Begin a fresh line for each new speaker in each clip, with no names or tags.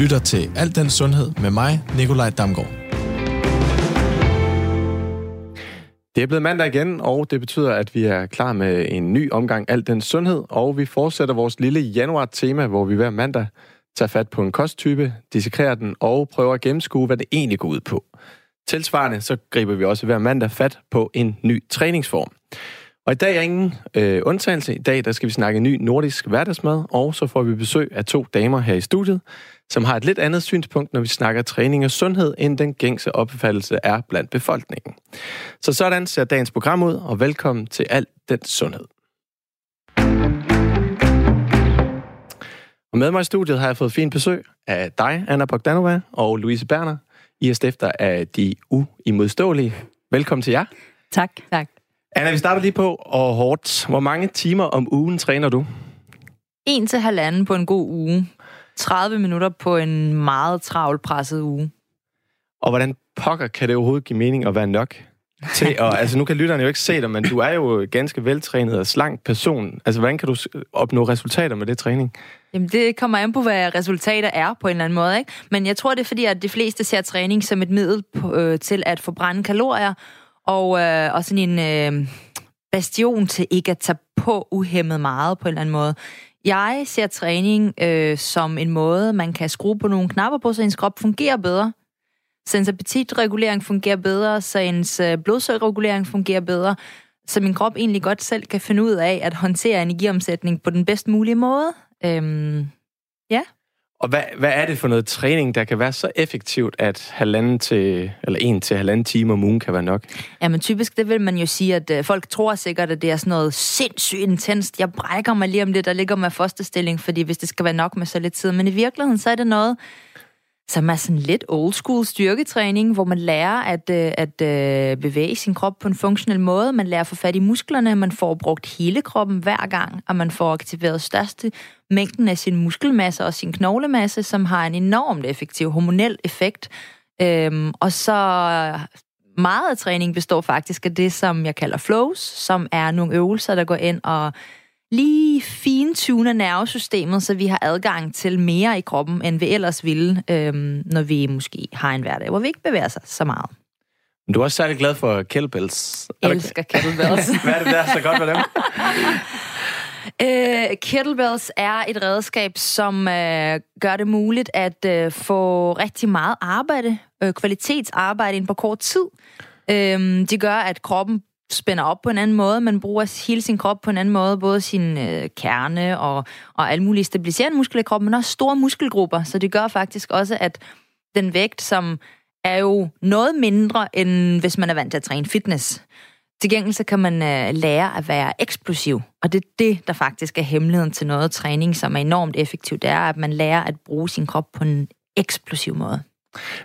lytter til Alt den Sundhed med mig, Nikolaj Damgaard.
Det er blevet mandag igen, og det betyder, at vi er klar med en ny omgang Alt den Sundhed, og vi fortsætter vores lille januar-tema, hvor vi hver mandag tager fat på en kosttype, dissekrerer den og prøver at gennemskue, hvad det egentlig går ud på. Tilsvarende så griber vi også hver mandag fat på en ny træningsform. Og i dag er ingen øh, undtagelse. I dag der skal vi snakke ny nordisk hverdagsmad, og så får vi besøg af to damer her i studiet, som har et lidt andet synspunkt, når vi snakker træning og sundhed, end den gængse opfattelse er blandt befolkningen. Så sådan ser dagens program ud, og velkommen til alt den sundhed. Og med mig i studiet har jeg fået fint besøg af dig, Anna Bogdanova, og Louise Berner. I er stifter af De Uimodståelige. Velkommen til jer.
Tak. Tak.
Anna, vi starter lige på, og hårdt. Hvor mange timer om ugen træner du?
En til halvanden på en god uge. 30 minutter på en meget travl presset uge.
Og hvordan pokker kan det overhovedet give mening at være nok? Til, og, altså nu kan lytterne jo ikke se dig, men du er jo ganske veltrænet og slank person. Altså hvordan kan du opnå resultater med det træning?
Jamen det kommer an på, hvad resultater er på en eller anden måde. Ikke? Men jeg tror, det er fordi, at de fleste ser træning som et middel på, øh, til at forbrænde kalorier, og, øh, og sådan en øh, bastion til ikke at tage på uhemmet meget på en eller anden måde. Jeg ser træning øh, som en måde, man kan skrue på nogle knapper på, så ens krop fungerer bedre. Så ens appetitregulering fungerer bedre, så ens øh, blodsukkerregulering fungerer bedre, så min krop egentlig godt selv kan finde ud af at håndtere energiomsætning på den bedst mulige måde. Øhm, ja.
Og hvad, hvad er det for noget træning, der kan være så effektivt, at halvanden til, eller en til halvanden time om ugen kan være nok?
Jamen typisk, det vil man jo sige, at øh, folk tror sikkert, at det er sådan noget sindssygt intenst. Jeg brækker mig lige om det, der ligger med fosterstilling, fordi hvis det skal være nok med så lidt tid. Men i virkeligheden, så er det noget, som er sådan lidt old school styrketræning, hvor man lærer at, øh, at, at bevæge sin krop på en funktionel måde. Man lærer at få fat i musklerne, man får brugt hele kroppen hver gang, og man får aktiveret største mængden af sin muskelmasse og sin knoglemasse, som har en enormt effektiv hormonel effekt. Øhm, og så meget af træning består faktisk af det, som jeg kalder flows, som er nogle øvelser, der går ind og lige fintuner nervesystemet, så vi har adgang til mere i kroppen, end vi ellers ville, øhm, når vi måske har en hverdag, hvor vi ikke bevæger sig så meget.
Du er også særlig glad for kettlebells.
Jeg elsker kettlebells.
Hvad er det, der er så godt ved dem?
Uh, kettlebells er et redskab, som uh, gør det muligt at uh, få rigtig meget arbejde, uh, kvalitetsarbejde ind på kort tid. Uh, det gør, at kroppen spænder op på en anden måde. Man bruger hele sin krop på en anden måde. Både sin øh, kerne og, og alle mulige stabiliserende muskler i kroppen, men også store muskelgrupper. Så det gør faktisk også, at den vægt, som er jo noget mindre, end hvis man er vant til at træne fitness. Til gengæld så kan man øh, lære at være eksplosiv. Og det er det, der faktisk er hemmeligheden til noget træning, som er enormt effektivt. Det er, at man lærer at bruge sin krop på en eksplosiv måde.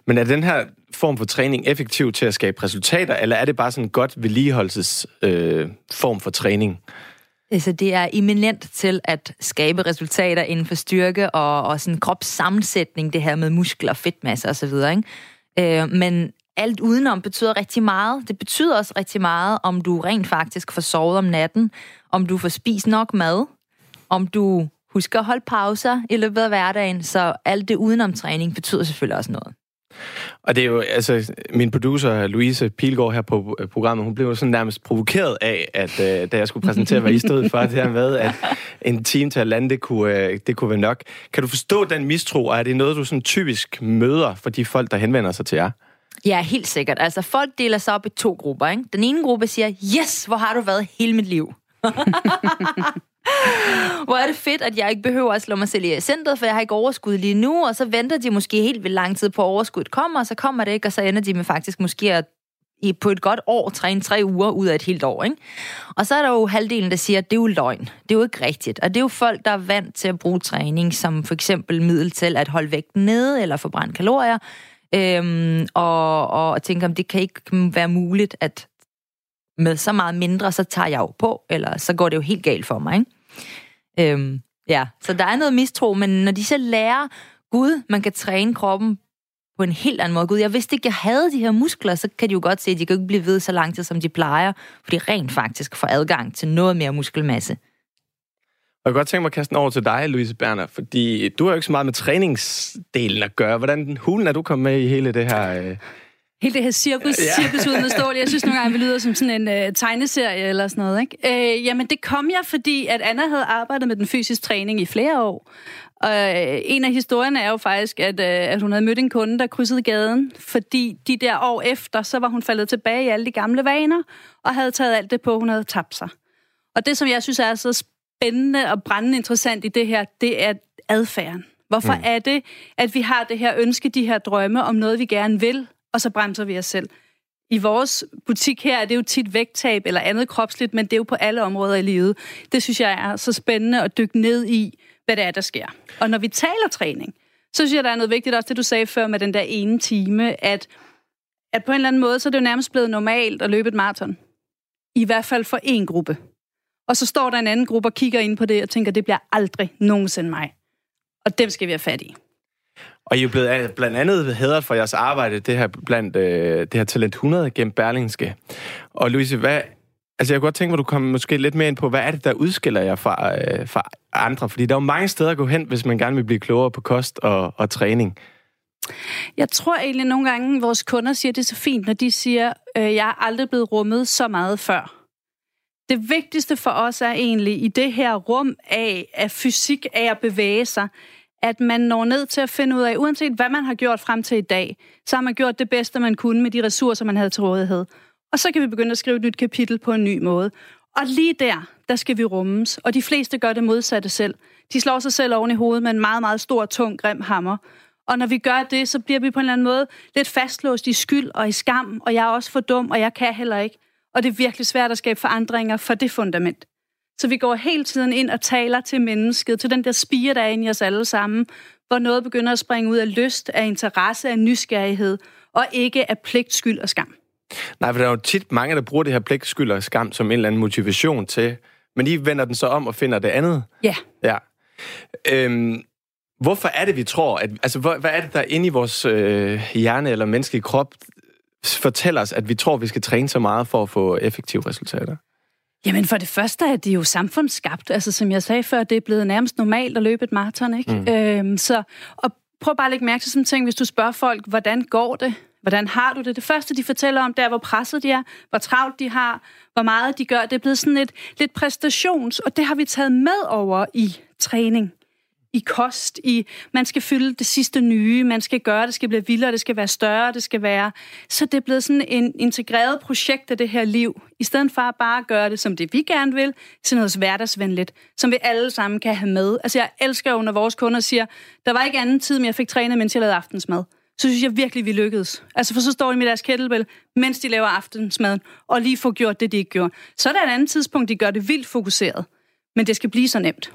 Men er den her form for træning effektiv til at skabe resultater, eller er det bare sådan en godt vedligeholdelses øh, form for træning?
Altså, det er eminent til at skabe resultater inden for styrke og, og sådan kropssammensætning, det her med muskler, og fedtmasse osv. Øh, men alt udenom betyder rigtig meget. Det betyder også rigtig meget, om du rent faktisk får sovet om natten, om du får spist nok mad, om du husker at holde pauser i løbet af hverdagen, så alt det udenom træning betyder selvfølgelig også noget.
Og det er jo, altså, min producer, Louise Pilgaard her på øh, programmet, hun blev jo sådan nærmest provokeret af, at uh, da jeg skulle præsentere, hvad I stod for, det her med, at en time til at lande, det kunne, uh, det kunne være nok. Kan du forstå den mistro, og er det noget, du sådan typisk møder for de folk, der henvender sig til jer?
Ja, helt sikkert. Altså, folk deler sig op i to grupper, ikke? Den ene gruppe siger, yes, hvor har du været hele mit liv. Hvor er det fedt, at jeg ikke behøver at slå mig selv i centret, for jeg har ikke overskud lige nu, og så venter de måske helt vildt lang tid på, at overskuddet kommer, og så kommer det ikke, og så ender de med faktisk måske at i, på et godt år træne tre uger ud af et helt år. Ikke? Og så er der jo halvdelen, der siger, at det er jo løgn. Det er jo ikke rigtigt. Og det er jo folk, der er vant til at bruge træning som for eksempel middel til at holde vægten nede eller forbrænde kalorier. Øhm, og, og tænker, om det kan ikke være muligt, at med så meget mindre, så tager jeg jo på, eller så går det jo helt galt for mig. Ikke? Øhm, ja, så der er noget mistro, men når de så lærer, Gud, man kan træne kroppen på en helt anden måde. Gud, jeg vidste ikke, jeg havde de her muskler, så kan de jo godt se, at de kan ikke blive ved så lang tid, som de plejer, for de rent faktisk får adgang til noget mere muskelmasse.
Og jeg kan godt tænke mig at kaste den over til dig, Louise Berner, fordi du har jo ikke så meget med træningsdelen at gøre. Hvordan hulen er du kommet med i hele det her... Øh...
Hele det her cirkus, ja. cirkus uden stål. Jeg synes nogle gange, vi lyder som sådan en uh, tegneserie eller sådan noget. Ikke? Uh, jamen, det kom jeg, fordi at Anna havde arbejdet med den fysiske træning i flere år. Og uh, en af historierne er jo faktisk, at, uh, at hun havde mødt en kunde, der krydsede gaden, fordi de der år efter, så var hun faldet tilbage i alle de gamle vaner, og havde taget alt det på, hun havde tabt sig. Og det, som jeg synes er så spændende og brændende interessant i det her, det er adfærden. Hvorfor mm. er det, at vi har det her ønske, de her drømme om noget, vi gerne vil, og så bremser vi os selv? I vores butik her er det jo tit vægttab eller andet kropsligt, men det er jo på alle områder i livet. Det synes jeg er så spændende at dykke ned i, hvad det er, der sker. Og når vi taler træning, så synes jeg, der er noget vigtigt også, det du sagde før med den der ene time, at, at på en eller anden måde, så er det jo nærmest blevet normalt at løbe et maraton. I hvert fald for en gruppe. Og så står der en anden gruppe og kigger ind på det og tænker, det bliver aldrig nogensinde mig. Og dem skal vi have fat i.
Og I er blevet blandt andet hædret for jeres arbejde, det her blandt øh, det her Talent 100 gennem Berlingske. Og Louise, hvad, altså jeg kunne godt tænke mig, du kom måske lidt mere ind på, hvad er det, der udskiller jer fra, øh, fra andre? Fordi der er jo mange steder at gå hen, hvis man gerne vil blive klogere på kost og, og træning.
Jeg tror egentlig nogle gange, at vores kunder siger, det er så fint, når de siger, øh, jeg er aldrig blevet rummet så meget før. Det vigtigste for os er egentlig i det her rum af, af fysik, af at bevæge sig, at man når ned til at finde ud af, uanset hvad man har gjort frem til i dag, så har man gjort det bedste, man kunne med de ressourcer, man havde til rådighed. Og så kan vi begynde at skrive et nyt kapitel på en ny måde. Og lige der, der skal vi rummes. Og de fleste gør det modsatte selv. De slår sig selv oven i hovedet med en meget, meget stor, tung, grim hammer. Og når vi gør det, så bliver vi på en eller anden måde lidt fastlåst i skyld og i skam, og jeg er også for dum, og jeg kan heller ikke og det er virkelig svært at skabe forandringer for det fundament. Så vi går hele tiden ind og taler til mennesket, til den der spire, der er inde i os alle sammen, hvor noget begynder at springe ud af lyst, af interesse, af nysgerrighed, og ikke af pligt, skyld og skam.
Nej, for der er jo tit mange, der bruger det her pligt, skyld og skam som en eller anden motivation til, men I vender den så om og finder det andet.
Ja.
Ja. Øhm, hvorfor er det, vi tror, at, altså, hvad, hvad er det, der er inde i vores øh, hjerne eller menneskelige krop, fortæller os, at vi tror, vi skal træne så meget for at få effektive resultater?
Jamen for det første er det jo samfundsskabt. Altså som jeg sagde før, det er blevet nærmest normalt at løbe et maraton, ikke? Mm. Øhm, så og prøv bare at lægge mærke til sådan en ting, hvis du spørger folk, hvordan går det? Hvordan har du det? Det første, de fortæller om, det er, hvor presset de er, hvor travlt de har, hvor meget de gør. Det er blevet sådan et lidt præstations, og det har vi taget med over i træning i kost, i man skal fylde det sidste nye, man skal gøre, det skal blive vildere, det skal være større, det skal være... Så det er blevet sådan en integreret projekt af det her liv, i stedet for at bare gøre det som det, vi gerne vil, til noget hverdagsvenligt, som vi alle sammen kan have med. Altså jeg elsker jo, når vores kunder siger, der var ikke anden tid, men jeg fik trænet, mens jeg lavede aftensmad. Så synes jeg virkelig, vi lykkedes. Altså for så står de med deres kettlebell, mens de laver aftensmaden, og lige får gjort det, de ikke gjorde. Så er der et andet tidspunkt, de gør det vildt fokuseret. Men det skal blive så nemt.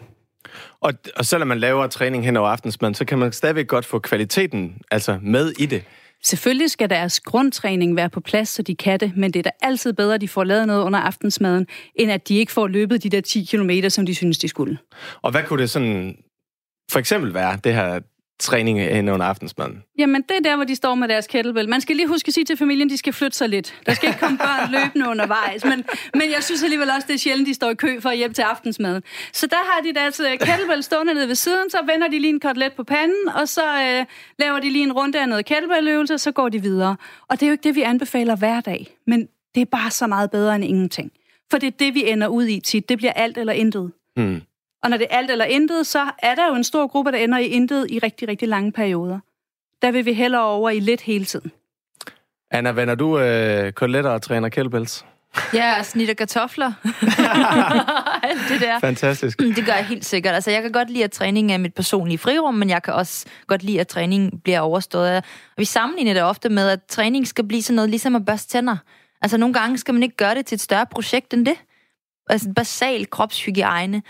Og, og selvom man laver træning hen over aftensmaden, så kan man stadigvæk godt få kvaliteten altså med i det.
Selvfølgelig skal deres grundtræning være på plads, så de kan det, men det er da altid bedre, at de får lavet noget under aftensmaden, end at de ikke får løbet de der 10 km, som de synes, de skulle.
Og hvad kunne det sådan for eksempel være, det her træning hen under aftensmaden?
Jamen, det er der, hvor de står med deres kettlebell. Man skal lige huske at sige til familien, de skal flytte sig lidt. Der skal ikke komme børn løbende undervejs. Men, men jeg synes alligevel også, det er sjældent, de står i kø for at hjælpe til aftensmaden. Så der har de deres kettlebell stående nede ved siden, så vender de lige en kotelet på panden, og så øh, laver de lige en runde af noget kettlebell-øvelse, og så går de videre. Og det er jo ikke det, vi anbefaler hver dag. Men det er bare så meget bedre end ingenting. For det er det, vi ender ud i tit. Det bliver alt eller intet. Hmm. Og når det er alt eller intet, så er der jo en stor gruppe, der ender i intet i rigtig, rigtig lange perioder. Der vil vi hellere over i lidt hele tiden.
Anna, vender du øh, koteletter og træner kettlebells?
Ja, snitter kartofler. Alt det der.
Fantastisk.
Det gør jeg helt sikkert. Altså, jeg kan godt lide, at træning er mit personlige frirum, men jeg kan også godt lide, at træning bliver overstået. Og vi sammenligner det ofte med, at træning skal blive sådan noget ligesom at børste tænder. Altså, nogle gange skal man ikke gøre det til et større projekt end det. Altså, basal kropshygiejne.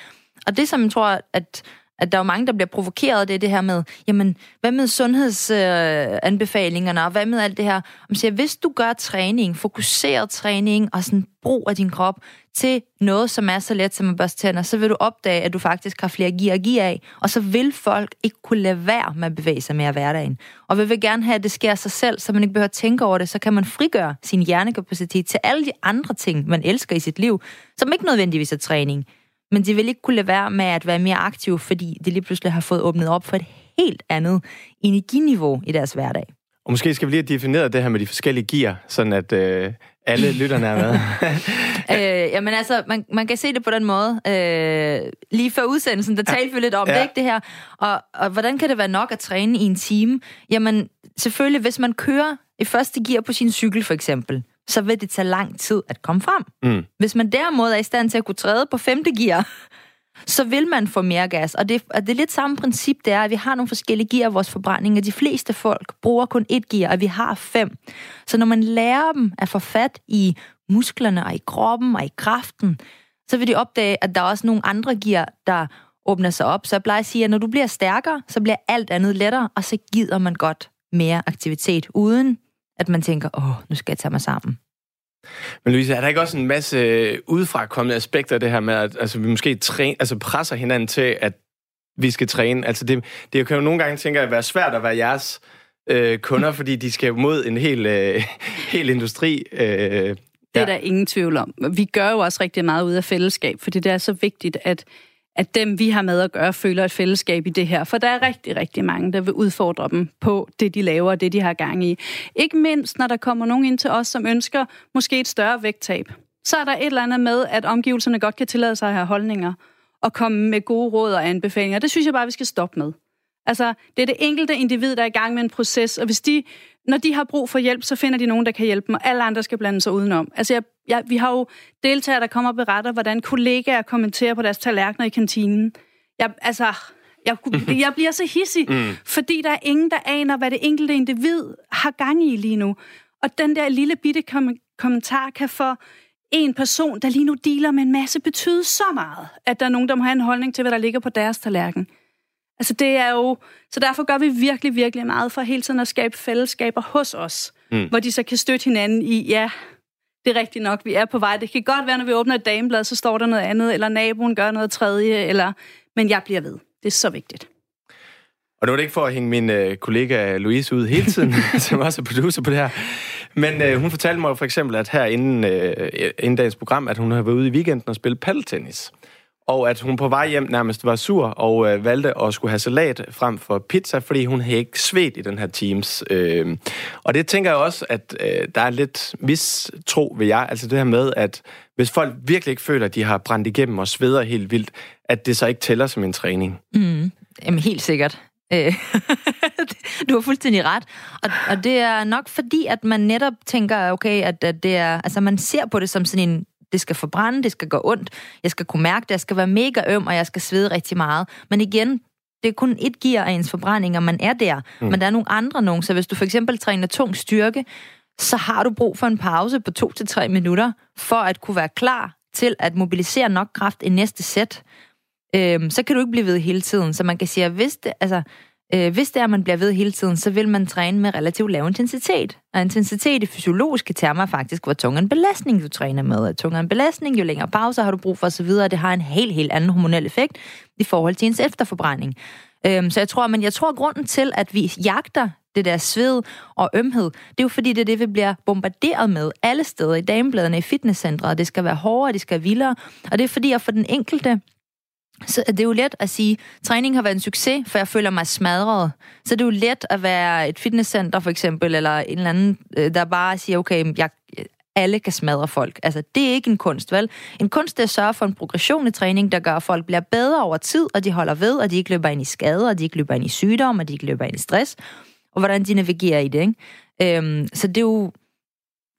Og det, som jeg tror, at, at der er mange, der bliver provokeret, det er det her med, jamen, hvad med sundhedsanbefalingerne, øh, og hvad med alt det her? Om siger, hvis du gør træning, fokuseret træning og sådan brug af din krop til noget, som er så let som at børste tænder, så vil du opdage, at du faktisk har flere gear at give af, og så vil folk ikke kunne lade være med at bevæge sig mere hverdagen. Og vi vil gerne have, at det sker sig selv, så man ikke behøver at tænke over det, så kan man frigøre sin hjernekapacitet til alle de andre ting, man elsker i sit liv, som ikke nødvendigvis er træning men de vil ikke kunne lade være med at være mere aktive, fordi de lige pludselig har fået åbnet op for et helt andet energiniveau i deres hverdag.
Og måske skal vi lige have defineret det her med de forskellige gear, sådan at øh, alle lytterne er med.
øh, jamen altså, man, man kan se det på den måde. Øh, lige før udsendelsen, der talte vi lidt om ja. det, ikke det her. Og, og hvordan kan det være nok at træne i en time? Jamen, selvfølgelig, hvis man kører i første gear på sin cykel for eksempel, så vil det tage lang tid at komme frem. Mm. Hvis man derimod er i stand til at kunne træde på femte gear, så vil man få mere gas. Og det, og det er lidt samme princip, det er, at vi har nogle forskellige gear af vores forbrænding, og de fleste folk bruger kun et gear, og vi har fem. Så når man lærer dem at få fat i musklerne og i kroppen og i kraften, så vil de opdage, at der er også nogle andre gear, der åbner sig op. Så jeg plejer at sige, at når du bliver stærkere, så bliver alt andet lettere, og så gider man godt mere aktivitet, uden at man tænker, åh, nu skal jeg tage mig sammen.
Men Louise, er der ikke også en masse øh, udefra kommende aspekter af det her med, at altså, vi måske træne, altså presser hinanden til, at vi skal træne? Altså det, det kan jo nogle gange, tænke at være svært at være jeres øh, kunder, fordi de skal mod en hel, øh, hel industri. Øh,
det er ja. der ingen tvivl om. Vi gør jo også rigtig meget ud af fællesskab, fordi det er så vigtigt, at at dem, vi har med at gøre, føler et fællesskab i det her. For der er rigtig, rigtig mange, der vil udfordre dem på det, de laver og det, de har gang i. Ikke mindst, når der kommer nogen ind til os, som ønsker måske et større vægttab. Så er der et eller andet med, at omgivelserne godt kan tillade sig at have holdninger og komme med gode råd og anbefalinger. Det synes jeg bare, vi skal stoppe med. Altså, det er det enkelte individ, der er i gang med en proces, og hvis de, når de har brug for hjælp, så finder de nogen, der kan hjælpe dem, og alle andre skal blande sig udenom. Altså, jeg, jeg, vi har jo deltagere, der kommer og beretter, hvordan kollegaer kommenterer på deres tallerkener i kantinen. Jeg, altså, jeg, jeg bliver så hissig, mm. fordi der er ingen, der aner, hvad det enkelte individ har gang i lige nu. Og den der lille bitte kom- kommentar kan for en person, der lige nu dealer med en masse, betyde så meget, at der er nogen, der må have en holdning til, hvad der ligger på deres tallerken. Altså det er jo... Så derfor gør vi virkelig, virkelig meget for hele tiden at skabe fællesskaber hos os, mm. hvor de så kan støtte hinanden i, ja, det er rigtigt nok, vi er på vej. Det kan godt være, når vi åbner et dameblad, så står der noget andet, eller naboen gør noget tredje, eller... men jeg bliver ved. Det er så vigtigt.
Og nu er det ikke for at hænge min øh, kollega Louise ud hele tiden, som også er producer på det her. Men øh, hun fortalte mig for eksempel, at her inden, øh, inden dagens program, at hun har været ude i weekenden og spillet paddeltennis og at hun på vej hjem nærmest var sur og øh, valgte at skulle have salat frem for pizza, fordi hun havde ikke svedt i den her Teams. Øh, og det tænker jeg også, at øh, der er lidt mistro ved jeg, altså det her med, at hvis folk virkelig ikke føler, at de har brændt igennem og sveder helt vildt, at det så ikke tæller som en træning.
Mm, jamen helt sikkert. Øh, du har fuldstændig ret. Og, og det er nok fordi, at man netop tænker, okay, at, at det er, altså man ser på det som sådan en det skal forbrænde, det skal gå ondt, jeg skal kunne mærke det, jeg skal være mega øm, og jeg skal svede rigtig meget. Men igen, det er kun et gear af ens forbrænding, og man er der. Mm. Men der er nogle andre nogen, så hvis du for eksempel træner tung styrke, så har du brug for en pause på to til tre minutter, for at kunne være klar til at mobilisere nok kraft i næste sæt. Øhm, så kan du ikke blive ved hele tiden. Så man kan sige, at hvis det, altså, Øh, hvis det er, at man bliver ved hele tiden, så vil man træne med relativt lav intensitet. Og intensitet i fysiologiske termer faktisk, hvor tung en belastning du træner med. Tung en belastning, jo længere pauser har du brug for osv., det har en helt, helt anden hormonel effekt i forhold til ens efterforbrænding. Øhm, så jeg tror, men jeg tror, at grunden til, at vi jagter det der sved og ømhed, det er jo fordi, det er det, vi bliver bombarderet med alle steder i damebladene, i fitnesscentre. Det skal være hårdere, det skal være vildere. Og det er fordi, at for den enkelte, så det er jo let at sige, at træning har været en succes, for jeg føler mig smadret. Så det er jo let at være et fitnesscenter for eksempel, eller en eller anden, øh, der bare siger, okay, jeg, alle kan smadre folk. Altså, det er ikke en kunst, vel? En kunst er at sørge for en progression i træning, der gør, at folk bliver bedre over tid, og de holder ved, og de ikke løber ind i skader, og de ikke løber ind i sygdom, og de ikke løber ind i stress, og hvordan de navigerer i det, ikke? Øhm, så det er jo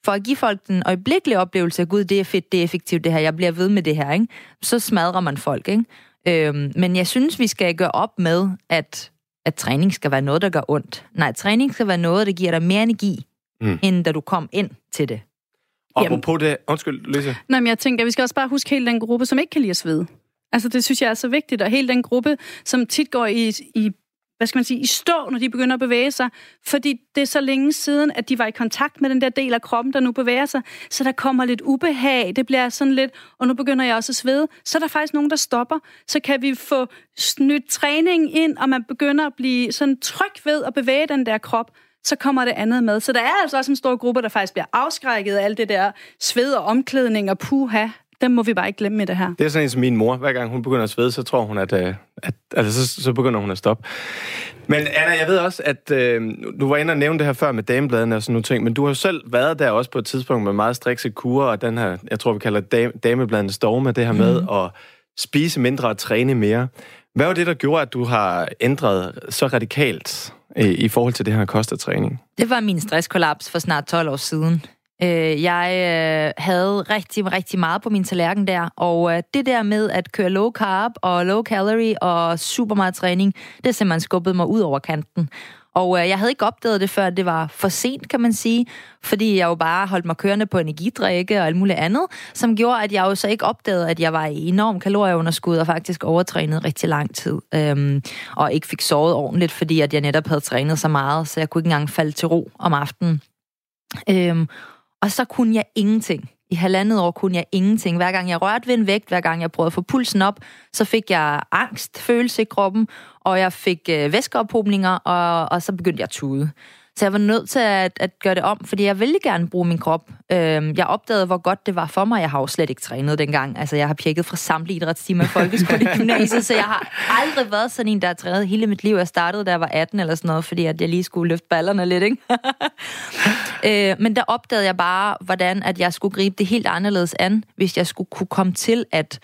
for at give folk den øjeblikkelige oplevelse af, gud, det er fedt, det er effektivt det her, jeg bliver ved med det her, ikke? så smadrer man folk. Ikke? Øhm, men jeg synes, vi skal gøre op med, at, at træning skal være noget, der gør ondt. Nej, træning skal være noget, der giver dig mere energi, mm. end da du kom ind til det.
Og på det... Undskyld, Lise.
Nej, men jeg tænker, vi skal også bare huske hele den gruppe, som ikke kan lide at svede. Altså, det synes jeg er så vigtigt. Og hele den gruppe, som tit går i, i hvad skal man sige, i stå, når de begynder at bevæge sig, fordi det er så længe siden, at de var i kontakt med den der del af kroppen, der nu bevæger sig, så der kommer lidt ubehag, det bliver sådan lidt, og nu begynder jeg også at svede, så er der faktisk nogen, der stopper, så kan vi få snydt træning ind, og man begynder at blive sådan tryg ved at bevæge den der krop, så kommer det andet med. Så der er altså også en stor gruppe, der faktisk bliver afskrækket af alt det der sved og omklædning og puha. Dem må vi bare ikke glemme med det her.
Det er sådan en som min mor. Hver gang hun begynder at svede, så tror hun, at, øh, at altså, så, så begynder hun at stoppe. Men Anna, jeg ved også, at øh, du var inde og nævne det her før med damebladene og sådan nogle ting, men du har jo selv været der også på et tidspunkt med meget strikse kurer, og den her, jeg tror, vi kalder dame, damebladene storme, det her med mm. at spise mindre og træne mere. Hvad var det, der gjorde, at du har ændret så radikalt i, i forhold til det her kost og træning?
Det var min stresskollaps for snart 12 år siden. Øh, jeg øh, havde rigtig, rigtig meget på min tallerken der, og øh, det der med at køre low carb og low calorie og super meget træning, det simpelthen skubbet mig ud over kanten. Og øh, jeg havde ikke opdaget det, før det var for sent, kan man sige, fordi jeg jo bare holdt mig kørende på energidrikke og alt muligt andet, som gjorde, at jeg jo så ikke opdagede, at jeg var i enorm kalorieunderskud og faktisk overtrænet rigtig lang tid. Øhm, og ikke fik sovet ordentligt, fordi at jeg netop havde trænet så meget, så jeg kunne ikke engang falde til ro om aftenen. Øhm, og så kunne jeg ingenting. I halvandet år kunne jeg ingenting. Hver gang jeg rørte ved en vægt, hver gang jeg prøvede at få pulsen op, så fik jeg angst, følelse i kroppen, og jeg fik øh, væskeophobninger, og, og så begyndte jeg at tude. Så jeg var nødt til at, at gøre det om, fordi jeg ville gerne bruge min krop. Øhm, jeg opdagede, hvor godt det var for mig. Jeg har jo slet ikke trænet dengang. Altså, jeg har pjekket fra samtlige idrætstimer i folkeskole i gymnasiet, så jeg har aldrig været sådan en, der har trænet hele mit liv. Jeg startede, da jeg var 18 eller sådan noget, fordi at jeg lige skulle løfte ballerne lidt, ikke? øh, men der opdagede jeg bare, hvordan at jeg skulle gribe det helt anderledes an, hvis jeg skulle kunne komme til at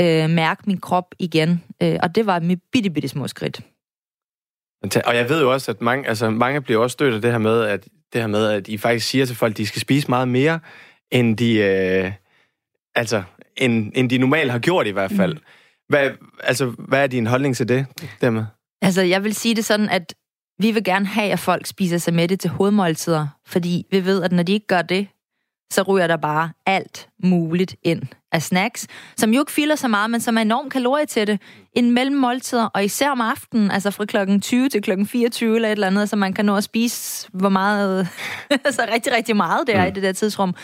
øh, mærke min krop igen. Øh, og det var mit bitte, bitte små skridt.
Og jeg ved jo også, at mange, altså, mange bliver også stødt af det her med, at det her med, at I faktisk siger til folk, at de skal spise meget mere, end de, øh, altså, end, end de normalt har gjort i hvert fald. Mm. Hvad, altså, hvad er din holdning til det, dermed?
Altså, jeg vil sige det sådan, at vi vil gerne have, at folk spiser sig med det til hovedmåltider, fordi vi ved, at når de ikke gør det, så ryger der bare alt muligt ind af snacks, som jo ikke fylder så meget, men som er enormt kalorietætte en mellem måltider, og især om aftenen, altså fra klokken 20 til klokken 24 eller et eller andet, så man kan nå at spise, hvor meget, altså rigtig, rigtig meget det er mm. i det der tidsrum.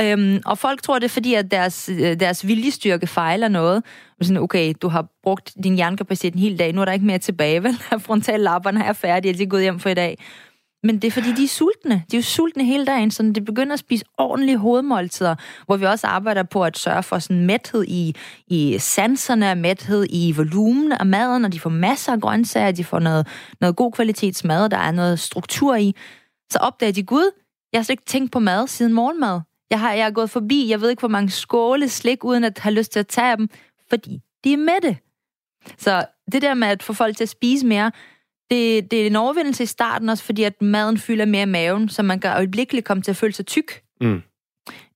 Øhm, og folk tror, det er fordi, at deres, øh, deres viljestyrke fejler noget. Sådan, okay, du har brugt din hjernekapacitet en hel dag, nu er der ikke mere tilbage, vel? Frontallapperne er færdige, de er gået hjem for i dag. Men det er fordi, de er sultne. De er jo sultne hele dagen, så de begynder at spise ordentlige hovedmåltider, hvor vi også arbejder på at sørge for sådan mæthed i, i sanserne, mæthed i volumen af maden, og de får masser af grøntsager, de får noget, noget god kvalitets mad, der er noget struktur i. Så opdager de, gud, jeg har slet ikke tænkt på mad siden morgenmad. Jeg har, jeg er gået forbi, jeg ved ikke, hvor mange skåle slik, uden at have lyst til at tage dem, fordi de er mætte. Så det der med at få folk til at spise mere, det, det er en overvindelse i starten også, fordi at maden fylder mere maven, så man kan øjeblikkeligt komme til at føle sig tyk. Mm.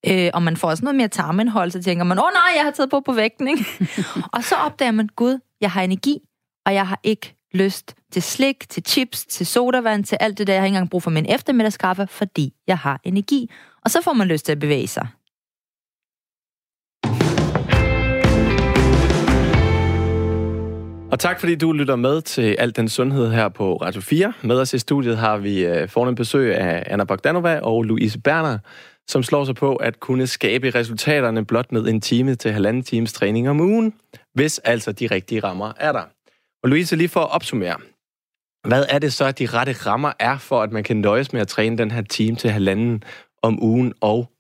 Øh, og man får også noget mere tarmindhold, så tænker man, åh nej, jeg har taget på på vægten, ikke? og så opdager man, gud, jeg har energi, og jeg har ikke lyst til slik, til chips, til sodavand, til alt det der. Jeg har ikke engang brug for min eftermiddagskaffe, fordi jeg har energi. Og så får man lyst til at bevæge sig.
Og tak fordi du lytter med til Alt den Sundhed her på Radio 4. Med os i studiet har vi øh, fornemt besøg af Anna Bogdanova og Louise Berner, som slår sig på at kunne skabe resultaterne blot med en time til halvanden times træning om ugen, hvis altså de rigtige rammer er der. Og Louise, lige for at opsummere. Hvad er det så, at de rette rammer er for, at man kan nøjes med at træne den her time til halvanden om ugen, og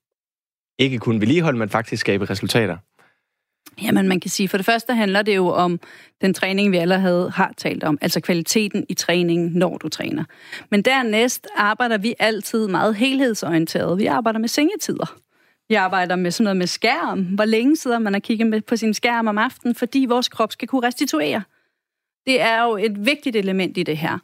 ikke kun vedligeholde, men faktisk skabe resultater?
Jamen, man kan sige, for det første handler det jo om den træning, vi allerede har talt om, altså kvaliteten i træningen, når du træner. Men dernæst arbejder vi altid meget helhedsorienteret. Vi arbejder med sengetider. Vi arbejder med sådan noget med skærm. Hvor længe sidder man og kigger med på sin skærm om aftenen, fordi vores krop skal kunne restituere. Det er jo et vigtigt element i det her.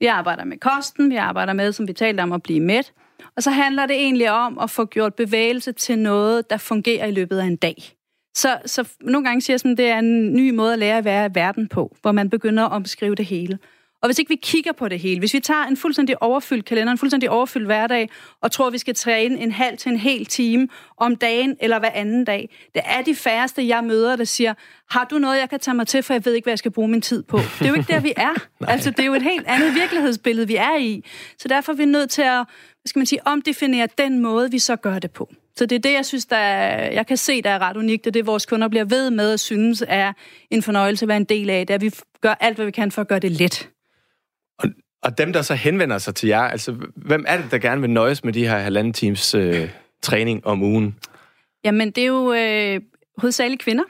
Vi arbejder med kosten, vi arbejder med, som vi talte om, at blive mæt. Og så handler det egentlig om at få gjort bevægelse til noget, der fungerer i løbet af en dag. Så, så nogle gange siger jeg, at det er en ny måde at lære at være i verden på, hvor man begynder at omskrive det hele. Og hvis ikke vi kigger på det hele, hvis vi tager en fuldstændig overfyldt kalender, en fuldstændig overfyldt hverdag, og tror, at vi skal træne en halv til en hel time om dagen eller hver anden dag, det er de færreste, jeg møder, der siger, har du noget, jeg kan tage mig til, for jeg ved ikke, hvad jeg skal bruge min tid på. Det er jo ikke der, vi er. altså, det er jo et helt andet virkelighedsbillede, vi er i. Så derfor er vi nødt til at, hvad skal man sige, omdefinere den måde, vi så gør det på. Så det er det, jeg synes, der er, jeg kan se, der er ret unikt, og det vores kunder bliver ved med at synes er en fornøjelse at være en del af, det er, at vi gør alt, hvad vi kan for at gøre det let.
Og, dem, der så henvender sig til jer, altså hvem er det, der gerne vil nøjes med de her halvanden times øh, træning om ugen?
Jamen, det er jo øh, hovedsageligt kvinder.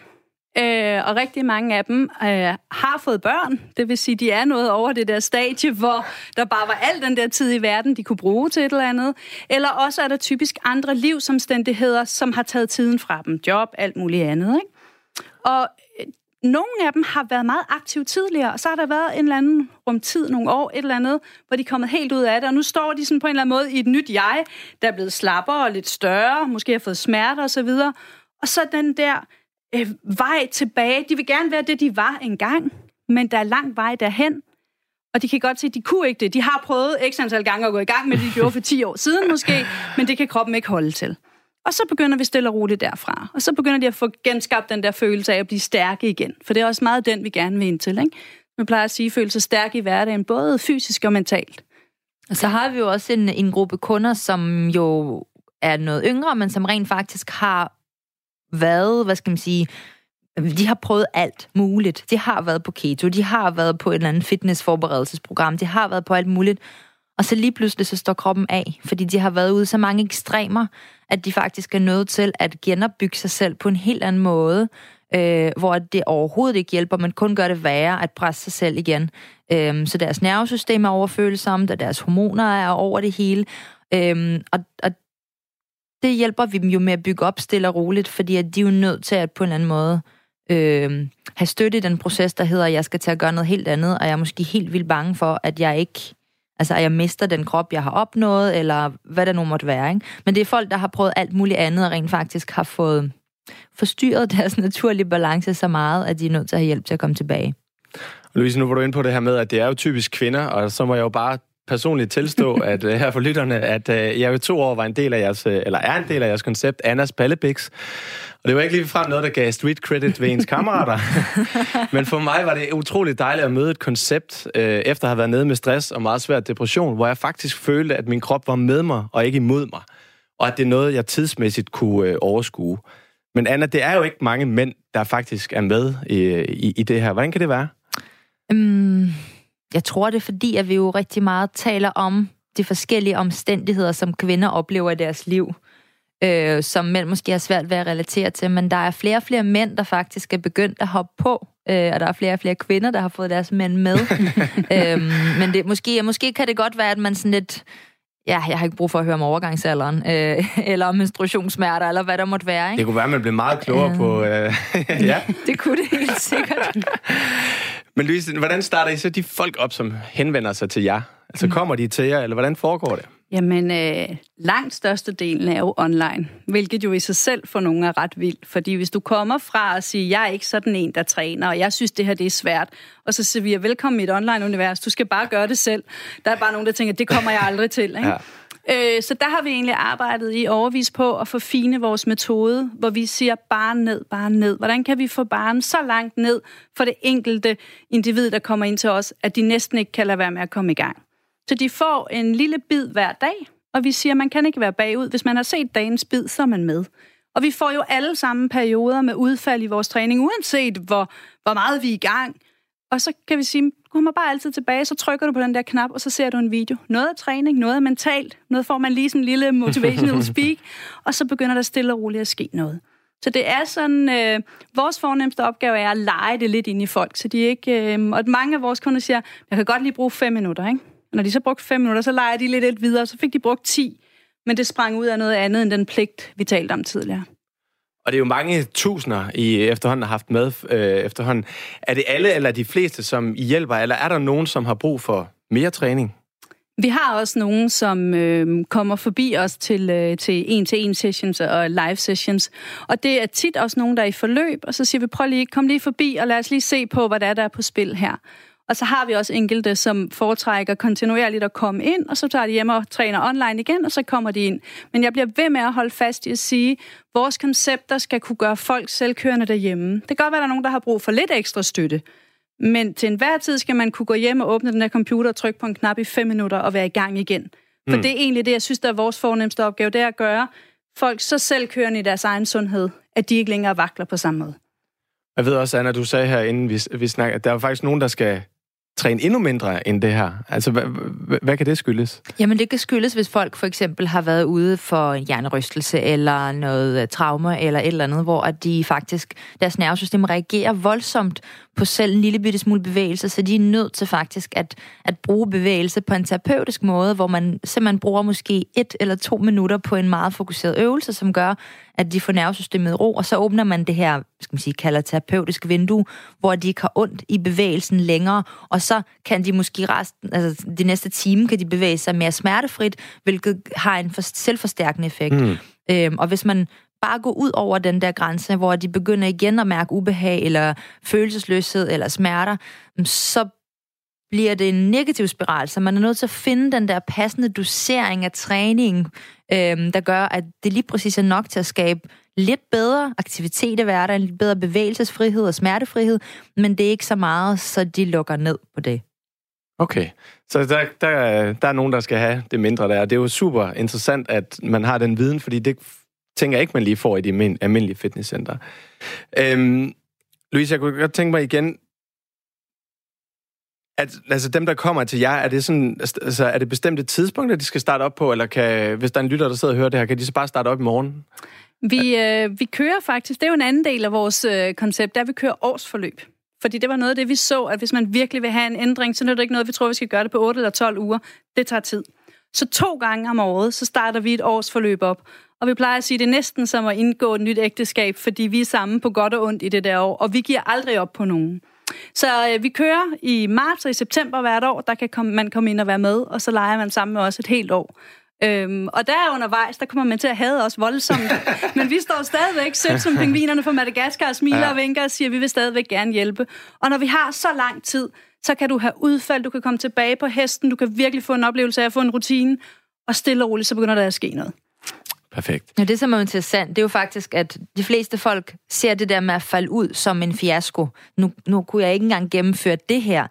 Øh, og rigtig mange af dem øh, har fået børn. Det vil sige, de er noget over det der stadie, hvor der bare var al den der tid i verden, de kunne bruge til et eller andet. Eller også er der typisk andre livsomstændigheder, som har taget tiden fra dem. Job, alt muligt andet. Ikke? Og nogle af dem har været meget aktive tidligere, og så har der været en eller anden rum tid, nogle år, et eller andet, hvor de er kommet helt ud af det, og nu står de sådan på en eller anden måde i et nyt jeg, der er blevet slappere og lidt større, måske har fået smerter osv., og så den der øh, vej tilbage. De vil gerne være det, de var engang, men der er lang vej derhen. Og de kan godt se, at de kunne ikke det. De har prøvet x antal gange at gå i gang med det, de gjorde for 10 år siden måske, men det kan kroppen ikke holde til. Og så begynder vi stille og roligt derfra. Og så begynder de at få genskabt den der følelse af at blive stærke igen. For det er også meget den, vi gerne vil ind til. Ikke? Man plejer at sige, at føle sig stærk i hverdagen, både fysisk og mentalt.
Og så har vi jo også en, en gruppe kunder, som jo er noget yngre, men som rent faktisk har været, hvad skal man sige, de har prøvet alt muligt. De har været på keto, de har været på et eller andet fitnessforberedelsesprogram, de har været på alt muligt. Og så lige pludselig så står kroppen af, fordi de har været ude så mange ekstremer, at de faktisk er nødt til at genopbygge sig selv på en helt anden måde, øh, hvor det overhovedet ikke hjælper, men kun gør det værre at presse sig selv igen. Øh, så deres nervesystem er overfølsomt, og deres hormoner er over det hele. Øh, og, og det hjælper vi dem jo med at bygge op stille og roligt, fordi at de er jo nødt til at på en eller anden måde øh, have støtte i den proces, der hedder, at jeg skal til at gøre noget helt andet, og jeg er måske helt vildt bange for, at jeg ikke Altså, at jeg mister den krop, jeg har opnået, eller hvad der nu måtte være. Ikke? Men det er folk, der har prøvet alt muligt andet, og rent faktisk har fået forstyrret deres naturlige balance så meget, at de er nødt til at have hjælp til at komme tilbage.
Louise, nu var du inde på det her med, at det er jo typisk kvinder, og så må jeg jo bare personligt tilstå, at uh, her for lytterne, at uh, jeg jo to år var en del af jeres, uh, eller er en del af jeres koncept, Annas Ballebix. Og det var ikke lige frem noget, der gav street credit ved ens kammerater. Men for mig var det utroligt dejligt at møde et koncept, efter at have været nede med stress og meget svær depression, hvor jeg faktisk følte, at min krop var med mig og ikke imod mig. Og at det er noget, jeg tidsmæssigt kunne overskue. Men Anna, det er jo ikke mange mænd, der faktisk er med i, i, i det her. Hvordan kan det være?
Um jeg tror, det er fordi, at vi jo rigtig meget taler om de forskellige omstændigheder, som kvinder oplever i deres liv, øh, som mænd måske har svært ved at relatere til. Men der er flere og flere mænd, der faktisk er begyndt at hoppe på, øh, og der er flere og flere kvinder, der har fået deres mænd med. øhm, men det, måske, måske kan det godt være, at man sådan lidt... Ja, jeg har ikke brug for at høre om overgangsalderen, øh, eller om menstruationssmerter, eller hvad der måtte være. Ikke?
Det kunne være, at man blev meget klogere øh, på... Øh,
ja. det kunne det helt sikkert.
Men Louise, hvordan starter I så de folk op, som henvender sig til jer? Altså mm. kommer de til jer, eller hvordan foregår det?
Jamen, øh, langt størstedelen er jo online, hvilket jo i sig selv for nogle er ret vildt. Fordi hvis du kommer fra at sige, jeg er ikke sådan en, der træner, og jeg synes, det her det er svært, og så siger vi, velkommen i et online-univers, du skal bare gøre det selv. Der er bare nogen, der tænker, det kommer jeg aldrig til. Ikke? Ja. Øh, så der har vi egentlig arbejdet i overvis på at forfine vores metode, hvor vi siger bare ned, bare ned. Hvordan kan vi få barnet så langt ned for det enkelte individ, der kommer ind til os, at de næsten ikke kan lade være med at komme i gang. Så de får en lille bid hver dag, og vi siger, at man kan ikke være bagud. Hvis man har set dagens bid, så er man med. Og vi får jo alle sammen perioder med udfald i vores træning, uanset hvor, hvor meget vi er i gang. Og så kan vi sige, kommer bare altid tilbage, så trykker du på den der knap, og så ser du en video. Noget af træning, noget af mentalt, noget får man lige sådan en lille motivational speak, og så begynder der stille og roligt at ske noget. Så det er sådan, øh, vores fornemmeste opgave er at lege det lidt ind i folk, så de ikke, øh, og mange af vores kunder siger, jeg kan godt lige bruge fem minutter, ikke? Og når de så brugte fem minutter, så leger de lidt, lidt videre, så fik de brugt 10, men det sprang ud af noget andet end den pligt, vi talte om tidligere.
Og det er jo mange tusinder, I efterhånden har haft med øh, efterhånden. Er det alle eller de fleste, som I hjælper, eller er der nogen, som har brug for mere træning?
Vi har også nogen, som øh, kommer forbi os til, øh, til en-til-en sessions og live sessions. Og det er tit også nogen, der er i forløb, og så siger vi, prøv lige, kom lige forbi, og lad os lige se på, hvad der er, der er på spil her. Og så har vi også enkelte, som foretrækker kontinuerligt at komme ind, og så tager de hjem og træner online igen, og så kommer de ind. Men jeg bliver ved med at holde fast i at sige, at vores koncepter skal kunne gøre folk selvkørende derhjemme. Det kan godt være, at der er nogen, der har brug for lidt ekstra støtte. Men til enhver tid skal man kunne gå hjem og åbne den der computer og trykke på en knap i fem minutter og være i gang igen. For mm. det er egentlig det, jeg synes, der er vores fornemmeste opgave, det er at gøre folk så selvkørende i deres egen sundhed, at de ikke længere vakler på samme måde.
Jeg ved også, Anna, du sagde her, inden vi, vi snakker, at der er faktisk nogen, der skal træne endnu mindre end det her? Altså, hvad, hvad, hvad kan det skyldes?
Jamen, det kan skyldes, hvis folk for eksempel har været ude for en hjernerystelse eller noget øh, trauma eller et eller andet, hvor at de faktisk, deres nervesystem reagerer voldsomt på selv en lille bitte smule bevægelse, så de er nødt til faktisk at, at bruge bevægelse på en terapeutisk måde, hvor man simpelthen bruger måske et eller to minutter på en meget fokuseret øvelse, som gør, at de får nervesystemet ro, og så åbner man det her, skal man sige, kalder terapeutisk vindue, hvor de ikke har ondt i bevægelsen længere, og så kan de måske resten, altså de næste time, kan de bevæge sig mere smertefrit, hvilket har en for, selvforstærkende effekt. Mm. Øhm, og hvis man bare går ud over den der grænse, hvor de begynder igen at mærke ubehag, eller følelsesløshed, eller smerter, så bliver det en negativ spiral, så man er nødt til at finde den der passende dosering af træning, øhm, der gør, at det lige præcis er nok til at skabe lidt bedre aktivitet i hverdagen, lidt bedre bevægelsesfrihed og smertefrihed, men det er ikke så meget, så de lukker ned på det.
Okay, så der, der, der er nogen, der skal have det mindre der. Det er jo super interessant, at man har den viden, fordi det tænker jeg ikke, man lige får i de almindelige fitnesscenter. Øhm, Louise, jeg kunne godt tænke mig igen, at, altså dem, der kommer til jer, er det, sådan, altså, altså er det bestemte tidspunkter, de skal starte op på, eller kan, hvis der er en lytter, der sidder og hører det her, kan de så bare starte op i morgen?
Vi, øh, vi kører faktisk, det er jo en anden del af vores øh, koncept, der vi kører årsforløb. Fordi det var noget af det, vi så, at hvis man virkelig vil have en ændring, så er det ikke noget, vi tror, vi skal gøre det på 8 eller 12 uger. Det tager tid. Så to gange om året, så starter vi et årsforløb op. Og vi plejer at sige, at det er næsten som at indgå et nyt ægteskab, fordi vi er sammen på godt og ondt i det der år, og vi giver aldrig op på nogen. Så øh, vi kører i marts og i september hvert år, der kan kom, man komme ind og være med, og så leger man sammen med os et helt år. Øhm, og der undervejs, der kommer man til at have os voldsomt. Men vi står stadigvæk sødt som pingvinerne fra Madagaskar og smiler ja. og vinker og siger, at vi vil stadigvæk gerne hjælpe. Og når vi har så lang tid, så kan du have udfald, du kan komme tilbage på hesten, du kan virkelig få en oplevelse af at få en rutine, og stille og roligt, så begynder der at ske noget.
Perfekt.
Ja, det, som er interessant, det er jo faktisk, at de fleste folk ser det der med at falde ud som en fiasko. Nu, nu kunne jeg ikke engang gennemføre det her.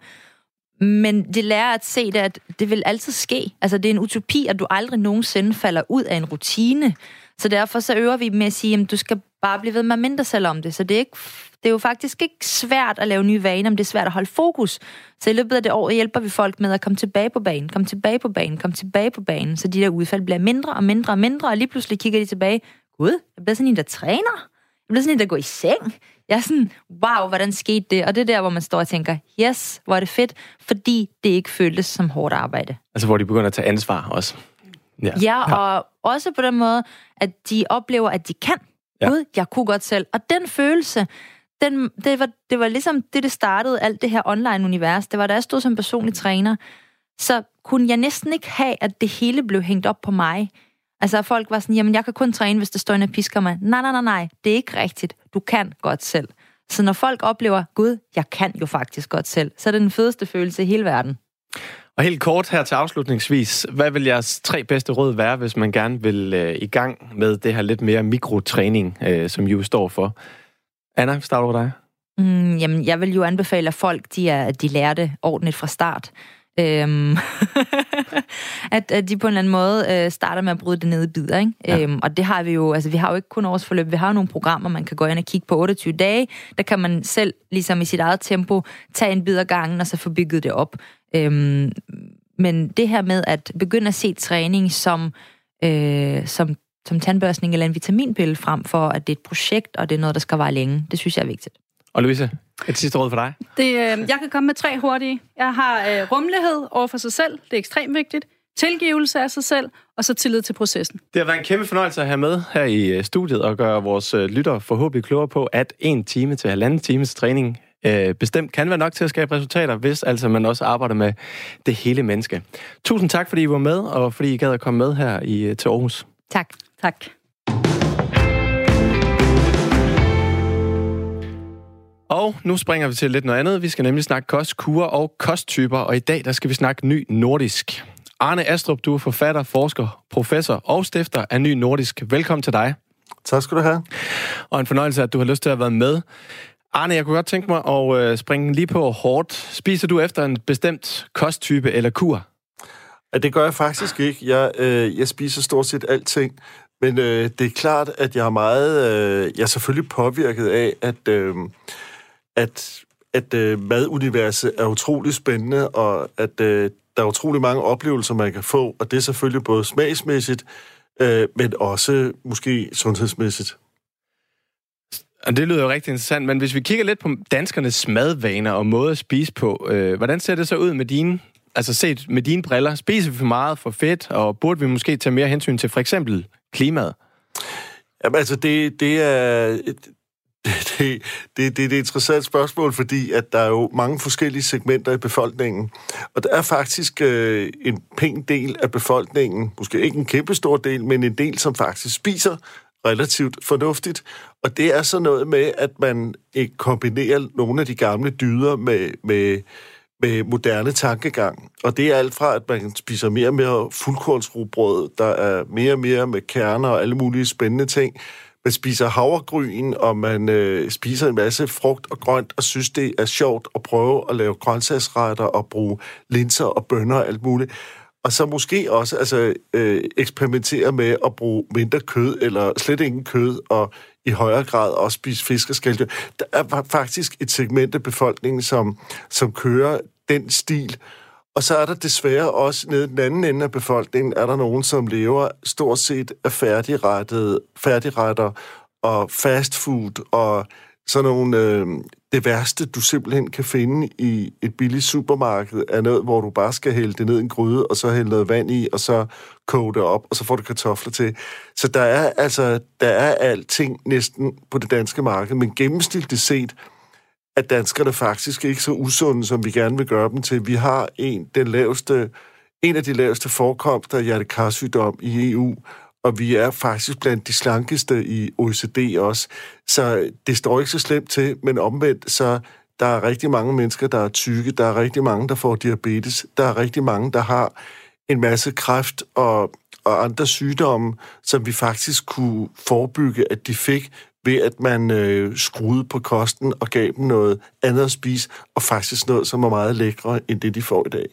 Men det lærer at se det, at det vil altid ske. Altså, det er en utopi, at du aldrig nogensinde falder ud af en rutine. Så derfor så øver vi med at sige, at du skal bare blive ved med at mindre selv om det. Så det er, ikke, det er jo faktisk ikke svært at lave nye vaner, men det er svært at holde fokus. Så i løbet af det år hjælper vi folk med at komme tilbage på banen, komme tilbage på banen, komme tilbage på banen, så de der udfald bliver mindre og mindre og mindre, og lige pludselig kigger de tilbage. Gud, jeg bliver sådan en, der træner. Jeg bliver sådan en, der går i seng. Jeg er sådan, wow, hvordan skete det? Og det er der, hvor man står og tænker, yes, hvor er det fedt, fordi det ikke føltes som hårdt arbejde.
Altså, hvor de begynder at tage ansvar også.
Ja, ja og også på den måde, at de oplever, at de kan. Ja. Gud, jeg kunne godt selv. Og den følelse, den, det, var, det var ligesom det, det startede, alt det her online-univers. Det var, da jeg stod som personlig træner, så kunne jeg næsten ikke have, at det hele blev hængt op på mig. Altså, folk var sådan, jamen, jeg kan kun træne, hvis der står en og pisker mig. Nej, nej, nej, nej, det er ikke rigtigt. Du kan godt selv. Så når folk oplever, gud, jeg kan jo faktisk godt selv, så er det den fedeste følelse i hele verden.
Og helt kort her til afslutningsvis, hvad vil jeres tre bedste råd være, hvis man gerne vil øh, i gang med det her lidt mere mikrotræning, øh, som jo står for? Anna, starter over dig.
Mm, jamen, jeg vil jo anbefale, at folk de er, de lærer det ordentligt fra start. Øhm, at, at de på en eller anden måde øh, starter med at bryde det ned i bidder. Ikke? Ja. Øhm, og det har vi jo, altså vi har jo ikke kun årsforløb, vi har jo nogle programmer, man kan gå ind og kigge på 28 dage. Der kan man selv, ligesom i sit eget tempo, tage en bid ad gangen, og så få bygget det op. Øhm, men det her med at begynde at se træning som, øh, som, som tandbørstning eller en vitaminpille frem for, at det er et projekt, og det er noget, der skal vare længe, det synes jeg er vigtigt.
Og Louise, et sidste råd for dig?
Det, øh, jeg kan komme med tre hurtige. Jeg har øh, rummelighed over for sig selv. Det er ekstremt vigtigt. Tilgivelse af sig selv, og så tillid til processen.
Det har været en kæmpe fornøjelse at have med her i øh, studiet og gøre vores øh, lytter forhåbentlig klogere på, at en time til halvanden times træning øh, bestemt kan være nok til at skabe resultater, hvis altså man også arbejder med det hele menneske. Tusind tak, fordi I var med, og fordi I gad at komme med her i, øh, til Aarhus.
Tak.
Tak.
Og nu springer vi til lidt noget andet. Vi skal nemlig snakke kost, kur og kosttyper, og i dag der skal vi snakke ny nordisk. Arne Astrup, du er forfatter, forsker, professor og stifter af Ny Nordisk. Velkommen til dig.
Tak skal du have.
Og en fornøjelse, at du har lyst til at være med. Arne, jeg kunne godt tænke mig at øh, springe lige på hårdt. Spiser du efter en bestemt kosttype eller kur?
Det gør jeg faktisk ikke. Jeg, øh, jeg spiser stort set alting. Men øh, det er klart, at jeg er meget... Øh, jeg er selvfølgelig påvirket af, at... Øh, at at øh, maduniverset er utrolig spændende, og at øh, der er utrolig mange oplevelser, man kan få, og det er selvfølgelig både smagsmæssigt, øh, men også måske sundhedsmæssigt.
Og det lyder jo rigtig interessant, men hvis vi kigger lidt på danskernes madvaner og måde at spise på, øh, hvordan ser det så ud med dine, altså set med dine briller? Spiser vi for meget for fedt, og burde vi måske tage mere hensyn til for eksempel klimaet?
Jamen altså, det, det er... Det, det, det, det er et interessant spørgsmål, fordi at der er jo mange forskellige segmenter i befolkningen. Og der er faktisk øh, en pæn del af befolkningen, måske ikke en kæmpe stor del, men en del, som faktisk spiser relativt fornuftigt. Og det er så noget med, at man ikke kombinerer nogle af de gamle dyder med, med, med moderne tankegang. Og det er alt fra, at man spiser mere og mere fuldkornsrugbrød, der er mere og mere med kerner og alle mulige spændende ting. Man spiser havregryn, og man øh, spiser en masse frugt og grønt, og synes, det er sjovt at prøve at lave grøntsagsretter og bruge linser og bønner og alt muligt. Og så måske også altså, øh, eksperimentere med at bruge mindre kød, eller slet ingen kød, og i højere grad også spise fisk og skælddyr. Der er faktisk et segment af befolkningen, som, som kører den stil. Og så er der desværre også nede i den anden ende af befolkningen, er der nogen, som lever stort set af færdigrettede, færdigretter og fast food og sådan nogle... Øh, det værste, du simpelthen kan finde i et billigt supermarked, er noget, hvor du bare skal hælde det ned i en gryde, og så hælde noget vand i, og så koge det op, og så får du kartofler til. Så der er altså, der er alting næsten på det danske marked, men gennemsnitligt set, at danskerne faktisk ikke så usunde, som vi gerne vil gøre dem til. Vi har en, den laveste, en af de laveste forekomster af hjertekarsygdom i EU, og vi er faktisk blandt de slankeste i OECD også. Så det står ikke så slemt til, men omvendt, så der er rigtig mange mennesker, der er tykke, der er rigtig mange, der får diabetes, der er rigtig mange, der har en masse kræft og, og andre sygdomme, som vi faktisk kunne forebygge, at de fik, ved at man øh, skruede på kosten og gav dem noget andet at spise, og faktisk noget, som er meget lækre, end det de får i dag.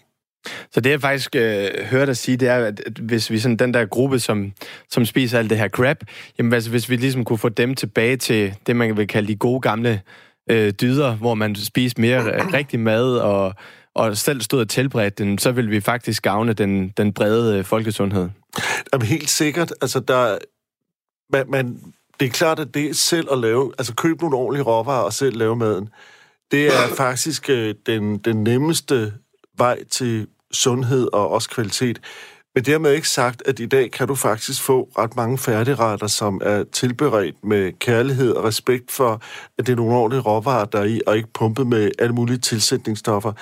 Så det jeg faktisk øh, hører dig sige, det er, at hvis vi sådan den der gruppe, som, som spiser alt det her crap, jamen altså, hvis vi ligesom kunne få dem tilbage til det, man vil kalde de gode gamle øh, dyder, hvor man spiser mere rigtig mad og, og selv stod og tilberedte den, så vil vi faktisk gavne den, den brede øh, folkesundhed.
Jamen helt sikkert. Altså, der, man, man, det er klart, at det selv at lave, altså købe nogle ordentlige råvarer og selv lave maden, det er faktisk øh, den, den nemmeste vej til sundhed og også kvalitet. Men dermed ikke sagt, at i dag kan du faktisk få ret mange færdigretter, som er tilberedt med kærlighed og respekt for, at det er nogle ordentlige råvarer, der er i, og ikke pumpet med alle mulige tilsætningsstoffer.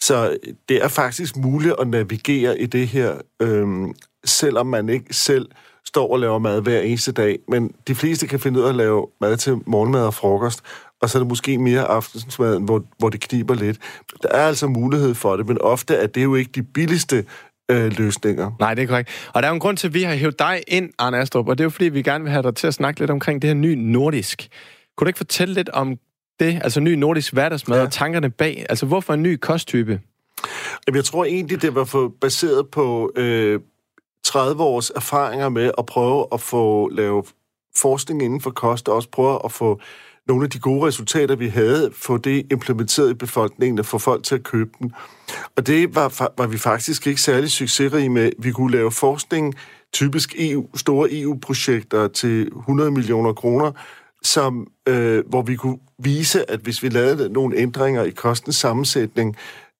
Så det er faktisk muligt at navigere i det her, øhm, selvom man ikke selv står og laver mad hver eneste dag. Men de fleste kan finde ud af at lave mad til morgenmad og frokost, og så er det måske mere aftensmaden, hvor, hvor det kniber lidt. Der er altså mulighed for det, men ofte er det jo ikke de billigste øh, løsninger.
Nej, det er korrekt. Og der er jo en grund til, at vi har hævet dig ind, Arne Astrup, og det er jo fordi, vi gerne vil have dig til at snakke lidt omkring det her nye nordisk. Kunne du ikke fortælle lidt om det, altså ny nordisk hverdagsmad ja. og tankerne bag? Altså, hvorfor en ny kosttype?
Jeg tror egentlig, det var for baseret på øh, 30 års erfaringer med at prøve at få lave forskning inden for kost, og også prøve at få nogle af de gode resultater, vi havde, få det implementeret i befolkningen og få folk til at købe den. Og det var, var vi faktisk ikke særlig succesrige med. Vi kunne lave forskning, typisk EU, store EU-projekter til 100 millioner kroner, som, øh, hvor vi kunne vise, at hvis vi lavede nogle ændringer i kostens sammensætning,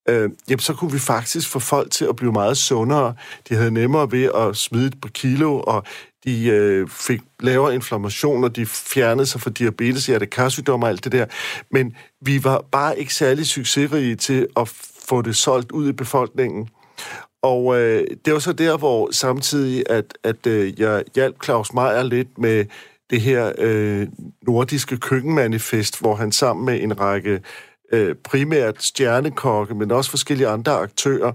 øh, jamen, så kunne vi faktisk få folk til at blive meget sundere. De havde nemmere ved at smide et par kilo, og de øh, fik lavere inflammation, og de fjernede sig fra diabetes, hjertekarsygdom og alt det der. Men vi var bare ikke særlig succesrige til at få det solgt ud i befolkningen. Og øh, det var så der, hvor samtidig, at, at øh, jeg hjalp Claus Meier lidt med det her øh, nordiske køkkenmanifest, hvor han sammen med en række øh, Øh, primært stjernekokke, men også forskellige andre aktører,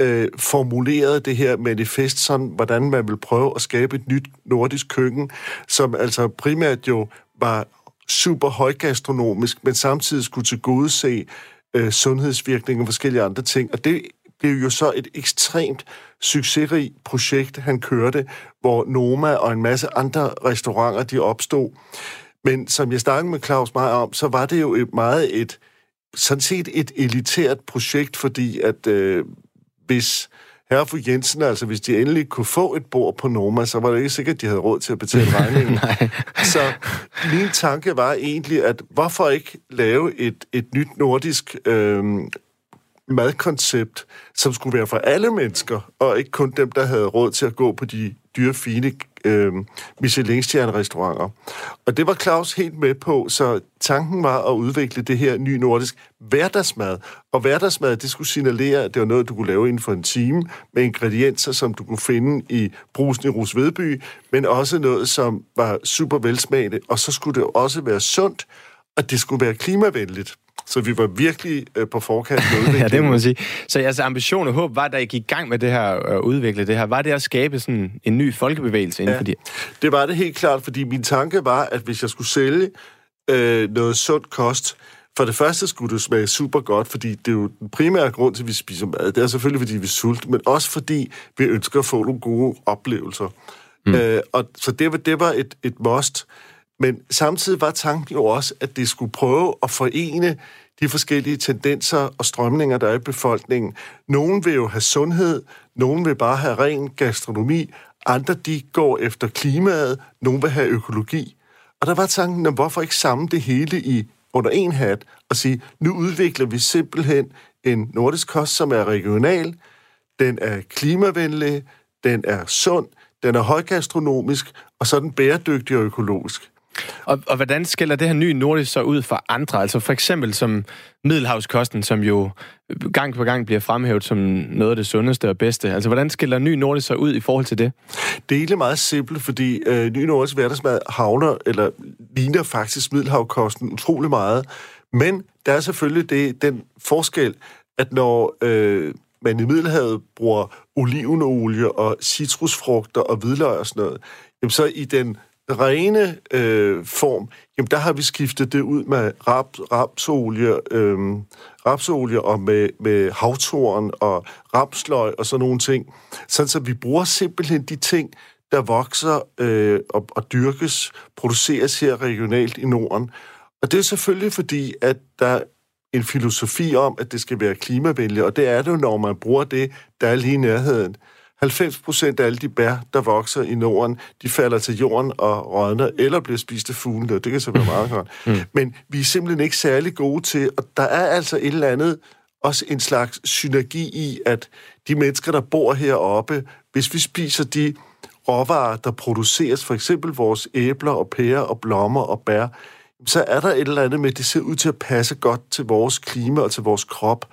øh, formulerede det her manifest, sådan hvordan man vil prøve at skabe et nyt nordisk køkken, som altså primært jo var super højgastronomisk, men samtidig skulle tilgodese øh, sundhedsvirkninger og forskellige andre ting. Og det blev jo så et ekstremt succesrigt projekt, han kørte, hvor Noma og en masse andre restauranter, de opstod. Men som jeg snakkede med Claus meget om, så var det jo et meget et sådan set et elitært projekt, fordi at øh, hvis herre fru Jensen, altså hvis de endelig kunne få et bord på Noma, så var det ikke sikkert, at de havde råd til at betale regningen. så min tanke var egentlig, at hvorfor ikke lave et, et nyt nordisk øh, madkoncept, som skulle være for alle mennesker, og ikke kun dem, der havde råd til at gå på de dyre, fine øh, Michelin-stjerne-restauranter. Og det var Claus helt med på, så tanken var at udvikle det her ny nordisk hverdagsmad. Og hverdagsmad, det skulle signalere, at det var noget, du kunne lave inden for en time, med ingredienser, som du kunne finde i brusen i Rus Vedby, men også noget, som var super velsmagende, og så skulle det også være sundt, og det skulle være klimavenligt. Så vi var virkelig øh, på forkant med
Ja, det må man sige. Så jeres ambition og håb var, da I gik i gang med det her at øh, udvikle det her, var det at skabe sådan en ny folkebevægelse inden ja, for det?
det var det helt klart, fordi min tanke var, at hvis jeg skulle sælge øh, noget sund kost, for det første skulle det smage super godt, fordi det er jo den primære grund til, at vi spiser mad. Det er selvfølgelig, fordi vi er sult, men også fordi vi ønsker at få nogle gode oplevelser. Mm. Øh, og så det var, det var et, et must. Men samtidig var tanken jo også, at det skulle prøve at forene de forskellige tendenser og strømninger, der er i befolkningen. Nogen vil jo have sundhed, nogen vil bare have ren gastronomi, andre de går efter klimaet, nogen vil have økologi. Og der var tanken, hvorfor ikke samle det hele i under en hat og sige, nu udvikler vi simpelthen en nordisk kost, som er regional, den er klimavenlig, den er sund, den er højgastronomisk, og så er den bæredygtig og økologisk.
Og, og hvordan skiller det her nye nordisk så ud for andre? Altså for eksempel som Middelhavskosten, som jo gang på gang bliver fremhævet som noget af det sundeste og bedste. Altså hvordan skiller ny nordisk så ud i forhold til det?
Det er egentlig meget simpelt, fordi øh, ny nordisk hverdagsmad havner, eller ligner faktisk Middelhavskosten utrolig meget. Men der er selvfølgelig det, den forskel, at når øh, man i Middelhavet bruger olivenolie og citrusfrugter og hvidløg og sådan noget, jamen så i den rene øh, form, jamen der har vi skiftet det ud med rap, rapsolie, øh, rapsolie og med, med havtoren og rapsløg og sådan nogle ting. Sådan så vi bruger simpelthen de ting, der vokser øh, og, og dyrkes, produceres her regionalt i Norden. Og det er selvfølgelig fordi, at der en filosofi om, at det skal være klimavenligt, og det er det jo, når man bruger det, der er lige i nærheden. 90 procent af alle de bær, der vokser i Norden, de falder til jorden og rådner, eller bliver spist af fuglene. Det kan så være meget godt. Mm. Men vi er simpelthen ikke særlig gode til, og der er altså et eller andet, også en slags synergi i, at de mennesker, der bor heroppe, hvis vi spiser de råvarer, der produceres, for eksempel vores æbler og pærer og blommer og bær, så er der et eller andet med, at det ser ud til at passe godt til vores klima og til vores krop.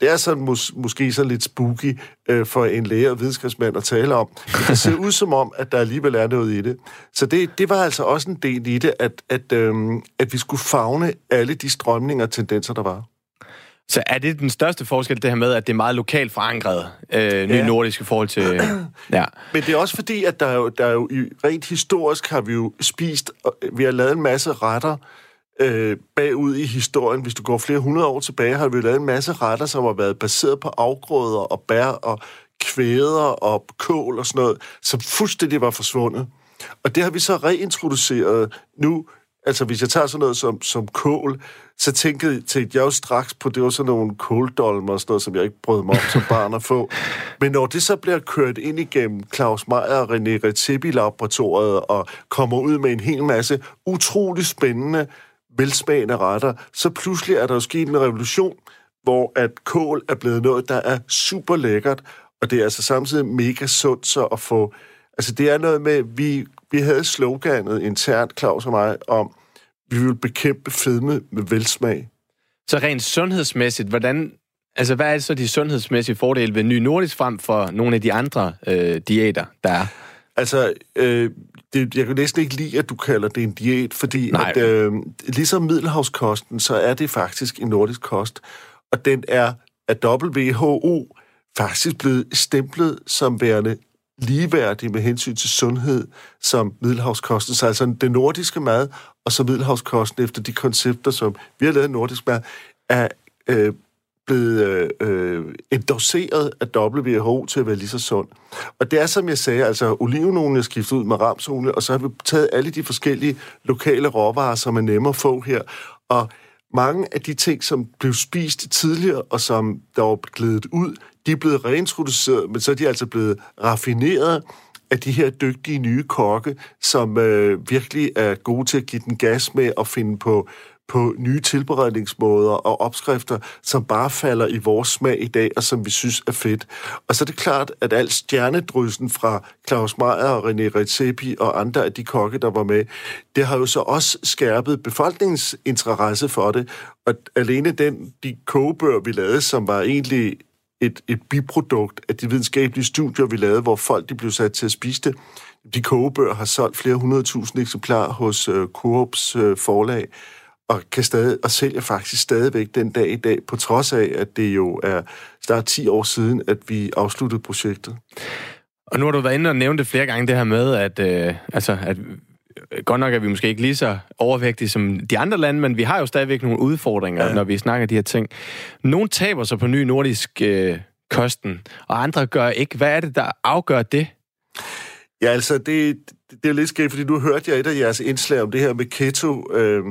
Det er sådan mås- måske så lidt spooky øh, for en læge og videnskabsmand at tale om. Men det ser ud som om, at der alligevel er noget i det. Så det, det var altså også en del i det, at, at, øh, at vi skulle fagne alle de strømninger og tendenser, der var.
Så er det den største forskel, det her med, at det er meget lokalt forankret, øh, nye ja. nordiske forhold til...
ja. Men det er også fordi, at der er jo, der er jo rent historisk har vi jo spist, vi har lavet en masse retter, øh, bagud i historien. Hvis du går flere hundrede år tilbage, har vi lavet en masse retter, som har været baseret på afgrøder og bær og kvæder og kål og sådan noget, som fuldstændig var forsvundet. Og det har vi så reintroduceret nu. Altså, hvis jeg tager sådan noget som, som kål, så tænkte, tænkte jeg jo straks på, det var sådan nogle kåldolmer og sådan noget, som jeg ikke brød mig om som barn at få. Men når det så bliver kørt ind igennem Claus Meier og René Redzepi-laboratoriet og kommer ud med en hel masse utrolig spændende velsmagende retter, så pludselig er der jo sket en revolution, hvor at kål er blevet noget, der er super lækkert, og det er altså samtidig mega sundt så at få... Altså det er noget med, vi, vi havde sloganet internt, Claus og mig, om, vi vil bekæmpe fedme med velsmag.
Så rent sundhedsmæssigt, hvordan, altså hvad er så de sundhedsmæssige fordele ved ny nordisk frem for nogle af de andre øh, diæter, der er?
Altså, øh, det, jeg kan næsten ikke lide, at du kalder det en diæt, fordi at, øh, ligesom middelhavskosten, så er det faktisk en nordisk kost, og den er af WHO faktisk blevet stemplet som værende ligeværdig med hensyn til sundhed som middelhavskosten. Så altså den nordiske mad og så middelhavskosten efter de koncepter, som vi har lavet nordisk mad, er øh, blevet øh, øh endorseret af WHO til at være lige så sund. Og det er, som jeg sagde, altså olivenolie er skiftet ud med ramsolie, og så har vi taget alle de forskellige lokale råvarer, som er nemme at få her, og mange af de ting, som blev spist tidligere, og som der var glædet ud, de er blevet reintroduceret, men så er de altså blevet raffineret af de her dygtige nye kokke, som øh, virkelig er gode til at give den gas med at finde på på nye tilberedningsmåder og opskrifter, som bare falder i vores smag i dag, og som vi synes er fedt. Og så er det klart, at al stjernedryssen fra Claus Meier og René Redzepi og andre af de kokke, der var med, det har jo så også skærpet befolkningens interesse for det. Og alene den, de kogebøger, vi lavede, som var egentlig et, et biprodukt af de videnskabelige studier, vi lavede, hvor folk de blev sat til at spise det. De kogebøger har solgt flere hundredtusind eksemplarer hos øh, Coops øh, forlag og, kan stadig, og sælger faktisk stadigvæk den dag i dag, på trods af, at det jo er snart 10 år siden, at vi afsluttede projektet.
Og nu har du været inde og nævnt det flere gange, det her med, at, øh, altså, at godt nok er vi måske ikke lige så overvægtige som de andre lande, men vi har jo stadigvæk nogle udfordringer, ja. når vi snakker de her ting. Nogle taber sig på ny nordisk øh, kosten, og andre gør ikke. Hvad er det, der afgør det?
Ja, altså, det, det er lidt skægt, fordi nu hørte jeg et af jeres indslag om det her med keto, øh,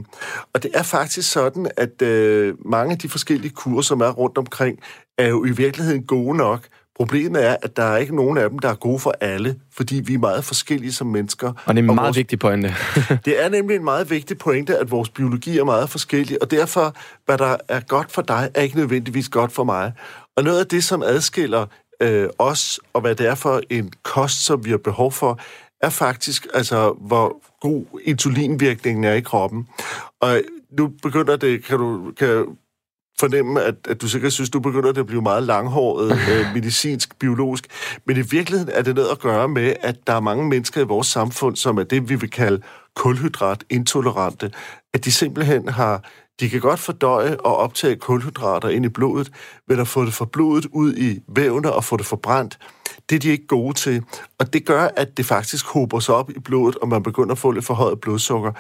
og det er faktisk sådan, at øh, mange af de forskellige kurser, som er rundt omkring, er jo i virkeligheden gode nok. Problemet er, at der er ikke nogen af dem, der er gode for alle, fordi vi er meget forskellige som mennesker.
Og det er en meget vores, vigtig pointe.
det er nemlig en meget vigtig pointe, at vores biologi er meget forskellig, og derfor, hvad der er godt for dig, er ikke nødvendigvis godt for mig. Og noget af det, som adskiller øh, os, og hvad det er for en kost, som vi har behov for, er faktisk, altså, hvor god insulinvirkningen er i kroppen. Og nu begynder det, kan du kan fornemme, at, at du sikkert synes, du begynder det at blive meget langhåret, øh, medicinsk, biologisk. Men i virkeligheden er det noget at gøre med, at der er mange mennesker i vores samfund, som er det, vi vil kalde kulhydratintolerante. At de simpelthen har de kan godt fordøje og optage kulhydrater ind i blodet, men at få det fra blodet ud i vævne og få det forbrændt, det er de ikke gode til. Og det gør, at det faktisk hober sig op i blodet, og man begynder at få lidt forhøjet blodsukker.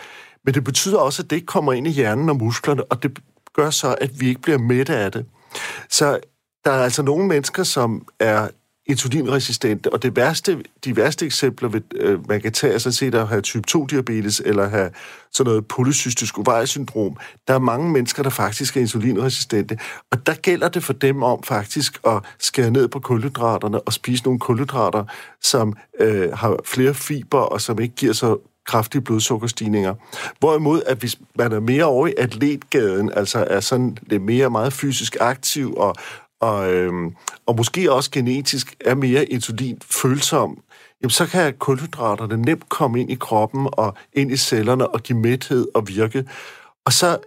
Men det betyder også, at det ikke kommer ind i hjernen og musklerne, og det gør så, at vi ikke bliver mætte af det. Så der er altså nogle mennesker, som er insulinresistente, og det værste, de værste eksempler, ved, øh, man kan tage, er sådan set at have type 2-diabetes, eller have sådan noget polycystisk ovariesyndrom. Der er mange mennesker, der faktisk er insulinresistente, og der gælder det for dem om faktisk at skære ned på kulhydraterne og spise nogle kulhydrater, som øh, har flere fiber, og som ikke giver så kraftige blodsukkerstigninger. Hvorimod, at hvis man er mere over i atletgaden, altså er sådan lidt mere meget fysisk aktiv og, og, øhm, og måske også genetisk er mere insulinfølsom, jamen så kan kulhydraterne nemt komme ind i kroppen og ind i cellerne og give mæthed og virke. Og så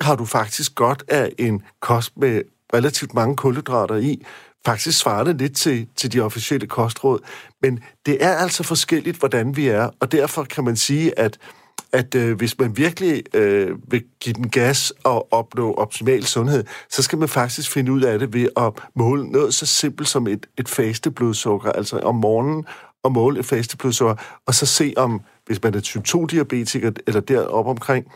har du faktisk godt af en kost med relativt mange kulhydrater i, faktisk svarende lidt til, til de officielle kostråd. Men det er altså forskelligt, hvordan vi er, og derfor kan man sige, at at øh, hvis man virkelig øh, vil give den gas og opnå optimal sundhed, så skal man faktisk finde ud af det ved at måle noget så simpelt som et, et faste blodsukker, altså om morgenen og måle et faste blodsukker, og så se om, hvis man er type 2-diabetiker eller deroppe omkring,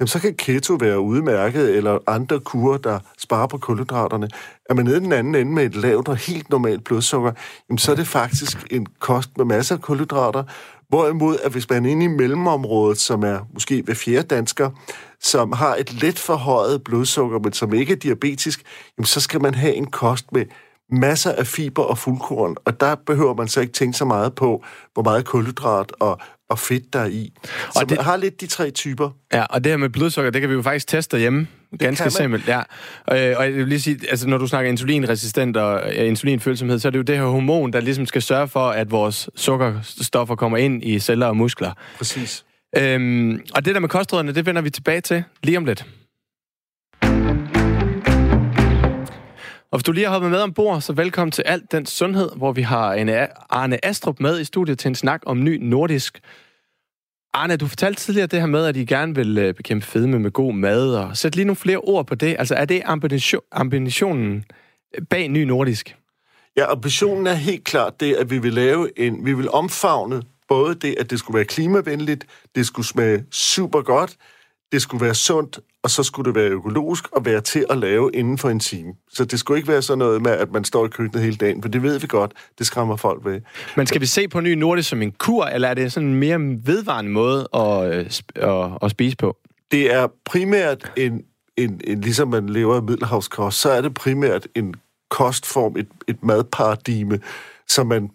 jamen, så kan keto være udmærket, eller andre kurer, der sparer på kulhydraterne. Er man nede i den anden ende med et lavt og helt normalt blodsukker, jamen, så er det faktisk en kost med masser af kulhydrater, Hvorimod, at hvis man er inde i mellemområdet, som er måske hver fjerde dansker, som har et let forhøjet blodsukker, men som ikke er diabetisk, jamen, så skal man have en kost med masser af fiber og fuldkorn, og der behøver man så ikke tænke så meget på, hvor meget kulhydrat og, og fedt der er i. Så og det, man har lidt de tre typer.
Ja, og det her med blodsukker, det kan vi jo faktisk teste hjemme. Ganske simpelt, ja. Og, øh, og jeg vil lige sige, altså når du snakker insulinresistent og insulinfølsomhed, så er det jo det her hormon, der ligesom skal sørge for, at vores sukkerstoffer kommer ind i celler og muskler.
Præcis.
Øhm, og det der med kostrådene, det vender vi tilbage til lige om lidt. Og hvis du lige har hoppet med ombord, så velkommen til Alt den Sundhed, hvor vi har en Arne Astrup med i studiet til en snak om ny nordisk. Arne, du fortalte tidligere det her med, at I gerne vil øh, bekæmpe fedme med god mad, og sæt lige nogle flere ord på det. Altså, er det ambitionen bag ny nordisk?
Ja, ambitionen er helt klart det, at vi vil lave en, vi vil omfavne både det, at det skulle være klimavenligt, det skulle smage super godt, det skulle være sundt, og så skulle det være økologisk og være til at lave inden for en time. Så det skulle ikke være sådan noget med, at man står i køkkenet hele dagen, for det ved vi godt, det skræmmer folk ved.
Men skal vi se på ny nordisk som en kur, eller er det sådan en mere vedvarende måde at, øh, at, at spise på?
Det er primært en en, en, ligesom man lever af middelhavskost, så er det primært en kostform, et, et madparadigme, som man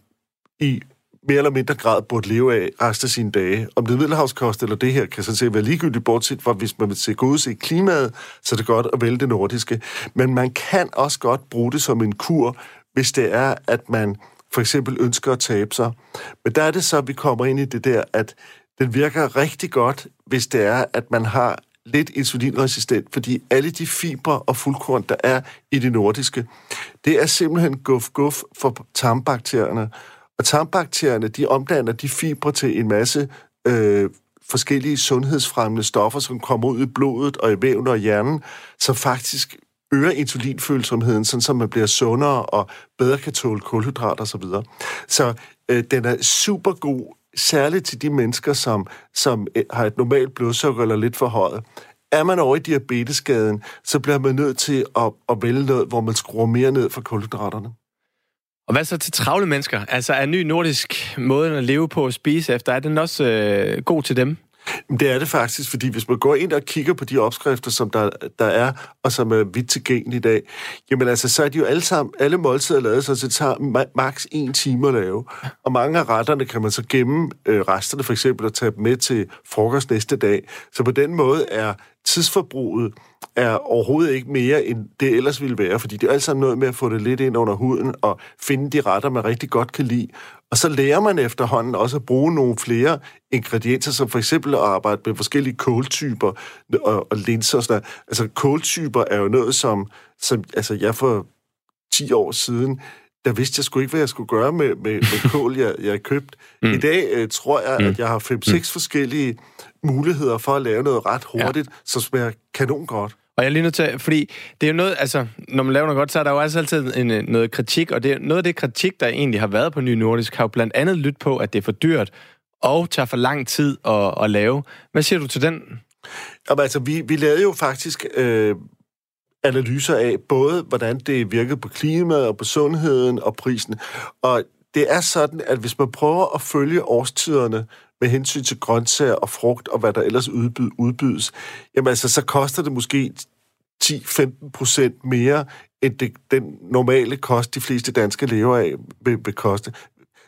i mere eller mindre grad burde leve af resten af sine dage. Om det er middelhavskost eller det her, kan sådan set være ligegyldigt, bortset fra, hvis man vil se gode se klimaet, så er det godt at vælge det nordiske. Men man kan også godt bruge det som en kur, hvis det er, at man for eksempel ønsker at tabe sig. Men der er det så, at vi kommer ind i det der, at den virker rigtig godt, hvis det er, at man har lidt insulinresistent, fordi alle de fibre og fuldkorn, der er i det nordiske, det er simpelthen guf-guf for tarmbakterierne. Og tarmbakterierne, de omdanner de fibre til en masse øh, forskellige sundhedsfremmende stoffer, som kommer ud i blodet og i væven og hjernen, som faktisk øger insulinfølsomheden, sådan så man bliver sundere og bedre kan tåle kulhydrater osv. Så, videre. så øh, den er super god, særligt til de mennesker, som, som øh, har et normalt blodsukker eller lidt for højt. Er man over i diabetesskaden, så bliver man nødt til at, at vælge noget, hvor man skruer mere ned for kulhydraterne.
Og hvad så til travle mennesker? Altså er ny nordisk måde at leve på og spise efter, er den også øh, god til dem?
Det er det faktisk, fordi hvis man går ind og kigger på de opskrifter, som der, der er, og som er vidt tilgængelige i dag, jamen altså, så er de jo alle sammen, alle måltider lavet, så det tager ma- maks en time at lave. Og mange af retterne kan man så gemme øh, resterne for eksempel og tage dem med til frokost næste dag. Så på den måde er tidsforbruget er overhovedet ikke mere, end det ellers ville være, fordi det er alt sammen noget med at få det lidt ind under huden og finde de retter, man rigtig godt kan lide. Og så lærer man efterhånden også at bruge nogle flere ingredienser, som for eksempel at arbejde med forskellige kåltyper og, og linser og sådan noget. Altså kåltyper er jo noget, som, som altså jeg for 10 år siden, der vidste jeg sgu ikke, hvad jeg skulle gøre med, med, med kål, jeg, jeg købt. Mm. I dag øh, tror jeg, mm. at jeg har 5-6 mm. forskellige muligheder for at lave noget ret hurtigt, ja. som smager kanon godt.
Og jeg er lige nødt til, fordi det er jo noget, altså, når man laver noget godt, så er der jo også altid en, øh, noget kritik, og det er noget af det kritik, der egentlig har været på Ny Nordisk, har jo blandt andet lyttet på, at det er for dyrt, og tager for lang tid at, at lave. Hvad siger du til den?
Jamen, altså, vi, vi lavede jo faktisk øh, analyser af både, hvordan det virkede på klimaet og på sundheden og prisen. Og det er sådan, at hvis man prøver at følge årstiderne med hensyn til grøntsager og frugt og hvad der ellers udbyd, udbydes, jamen altså, så koster det måske 10-15 procent mere, end det, den normale kost, de fleste danske lever af, vil, vil koste.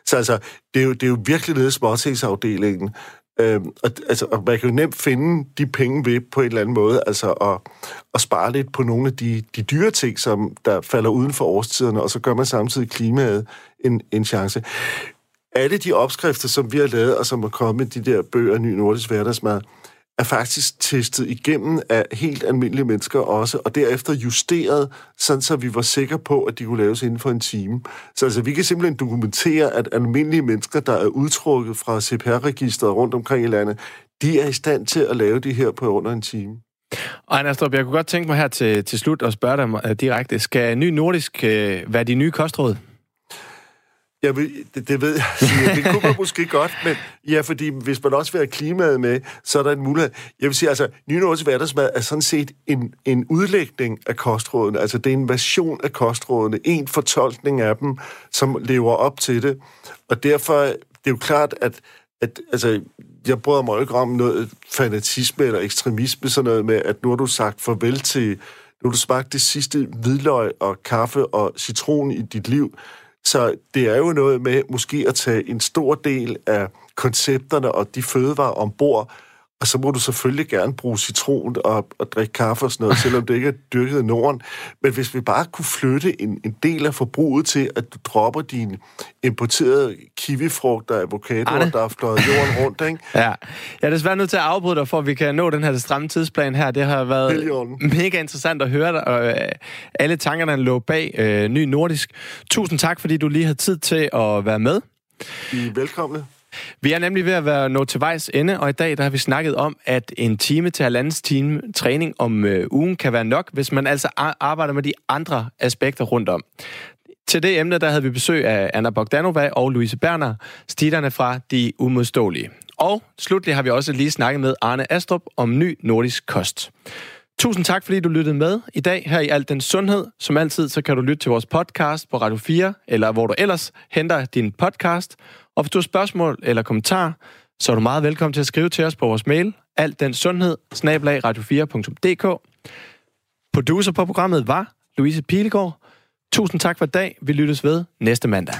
Så altså, det er jo, det er jo virkelig nede i småtingsafdelingen. Øhm, og, altså, og man kan jo nemt finde de penge ved på en eller anden måde, altså at, at spare lidt på nogle af de, de dyre ting, som der falder uden for årstiderne, og så gør man samtidig klimaet en, en chance. Alle de opskrifter, som vi har lavet, og som er kommet i de der bøger, Ny Nordisk Hverdagsmad, er faktisk testet igennem af helt almindelige mennesker også, og derefter justeret, sådan så vi var sikre på, at de kunne laves inden for en time. Så altså, vi kan simpelthen dokumentere, at almindelige mennesker, der er udtrukket fra CPR-registret rundt omkring i landet, de er i stand til at lave det her på under en time.
Og Anna Strup, jeg kunne godt tænke mig her til, til slut at spørge dig øh, direkte. Skal Ny Nordisk uh, være de nye kostråd?
Ja, det, det ved jeg. Det kunne man måske godt, men ja, fordi hvis man også vil have klimaet med, så er der en mulighed. Jeg vil sige, altså, Nynordisk Hverdagsmad er sådan set en, en udlægning af kostrådene. Altså, det er en version af kostrådene, en fortolkning af dem, som lever op til det. Og derfor, det er jo klart, at, at altså, jeg bryder mig ikke om noget fanatisme eller ekstremisme, sådan noget med, at nu har du sagt farvel til, nu har du smagt det sidste hvidløg og kaffe og citron i dit liv, så det er jo noget med måske at tage en stor del af koncepterne og de fødevarer ombord, og så må du selvfølgelig gerne bruge citron og, og drikke kaffe og sådan noget, selvom det ikke er dyrket i Norden. Men hvis vi bare kunne flytte en, en del af forbruget til, at du dropper dine importerede kiwifrugter og avocadoer, der er fløjet jorden rundt, ikke?
Ja. Jeg er desværre nødt til at afbryde dig, for at vi kan nå den her stramme tidsplan her. Det har været mega interessant at høre dig, og øh, alle tankerne lå bag øh, Ny Nordisk. Tusind tak, fordi du lige har tid til at være med.
I er velkomne.
Vi er nemlig ved at være nået til vejs ende, og i dag der har vi snakket om, at en time til halvandens time træning om øh, ugen kan være nok, hvis man altså arbejder med de andre aspekter rundt om. Til det emne, der havde vi besøg af Anna Bogdanova og Louise Berner, stitterne fra De Umodståelige. Og slutlig har vi også lige snakket med Arne Astrup om ny nordisk kost. Tusind tak, fordi du lyttede med i dag her i Alt den Sundhed. Som altid, så kan du lytte til vores podcast på Radio 4, eller hvor du ellers henter din podcast. Og hvis du har spørgsmål eller kommentar, så er du meget velkommen til at skrive til os på vores mail, altdensundhed, radio4.dk. Producer på programmet var Louise Pilegaard. Tusind tak for i dag. Vi lyttes ved næste mandag.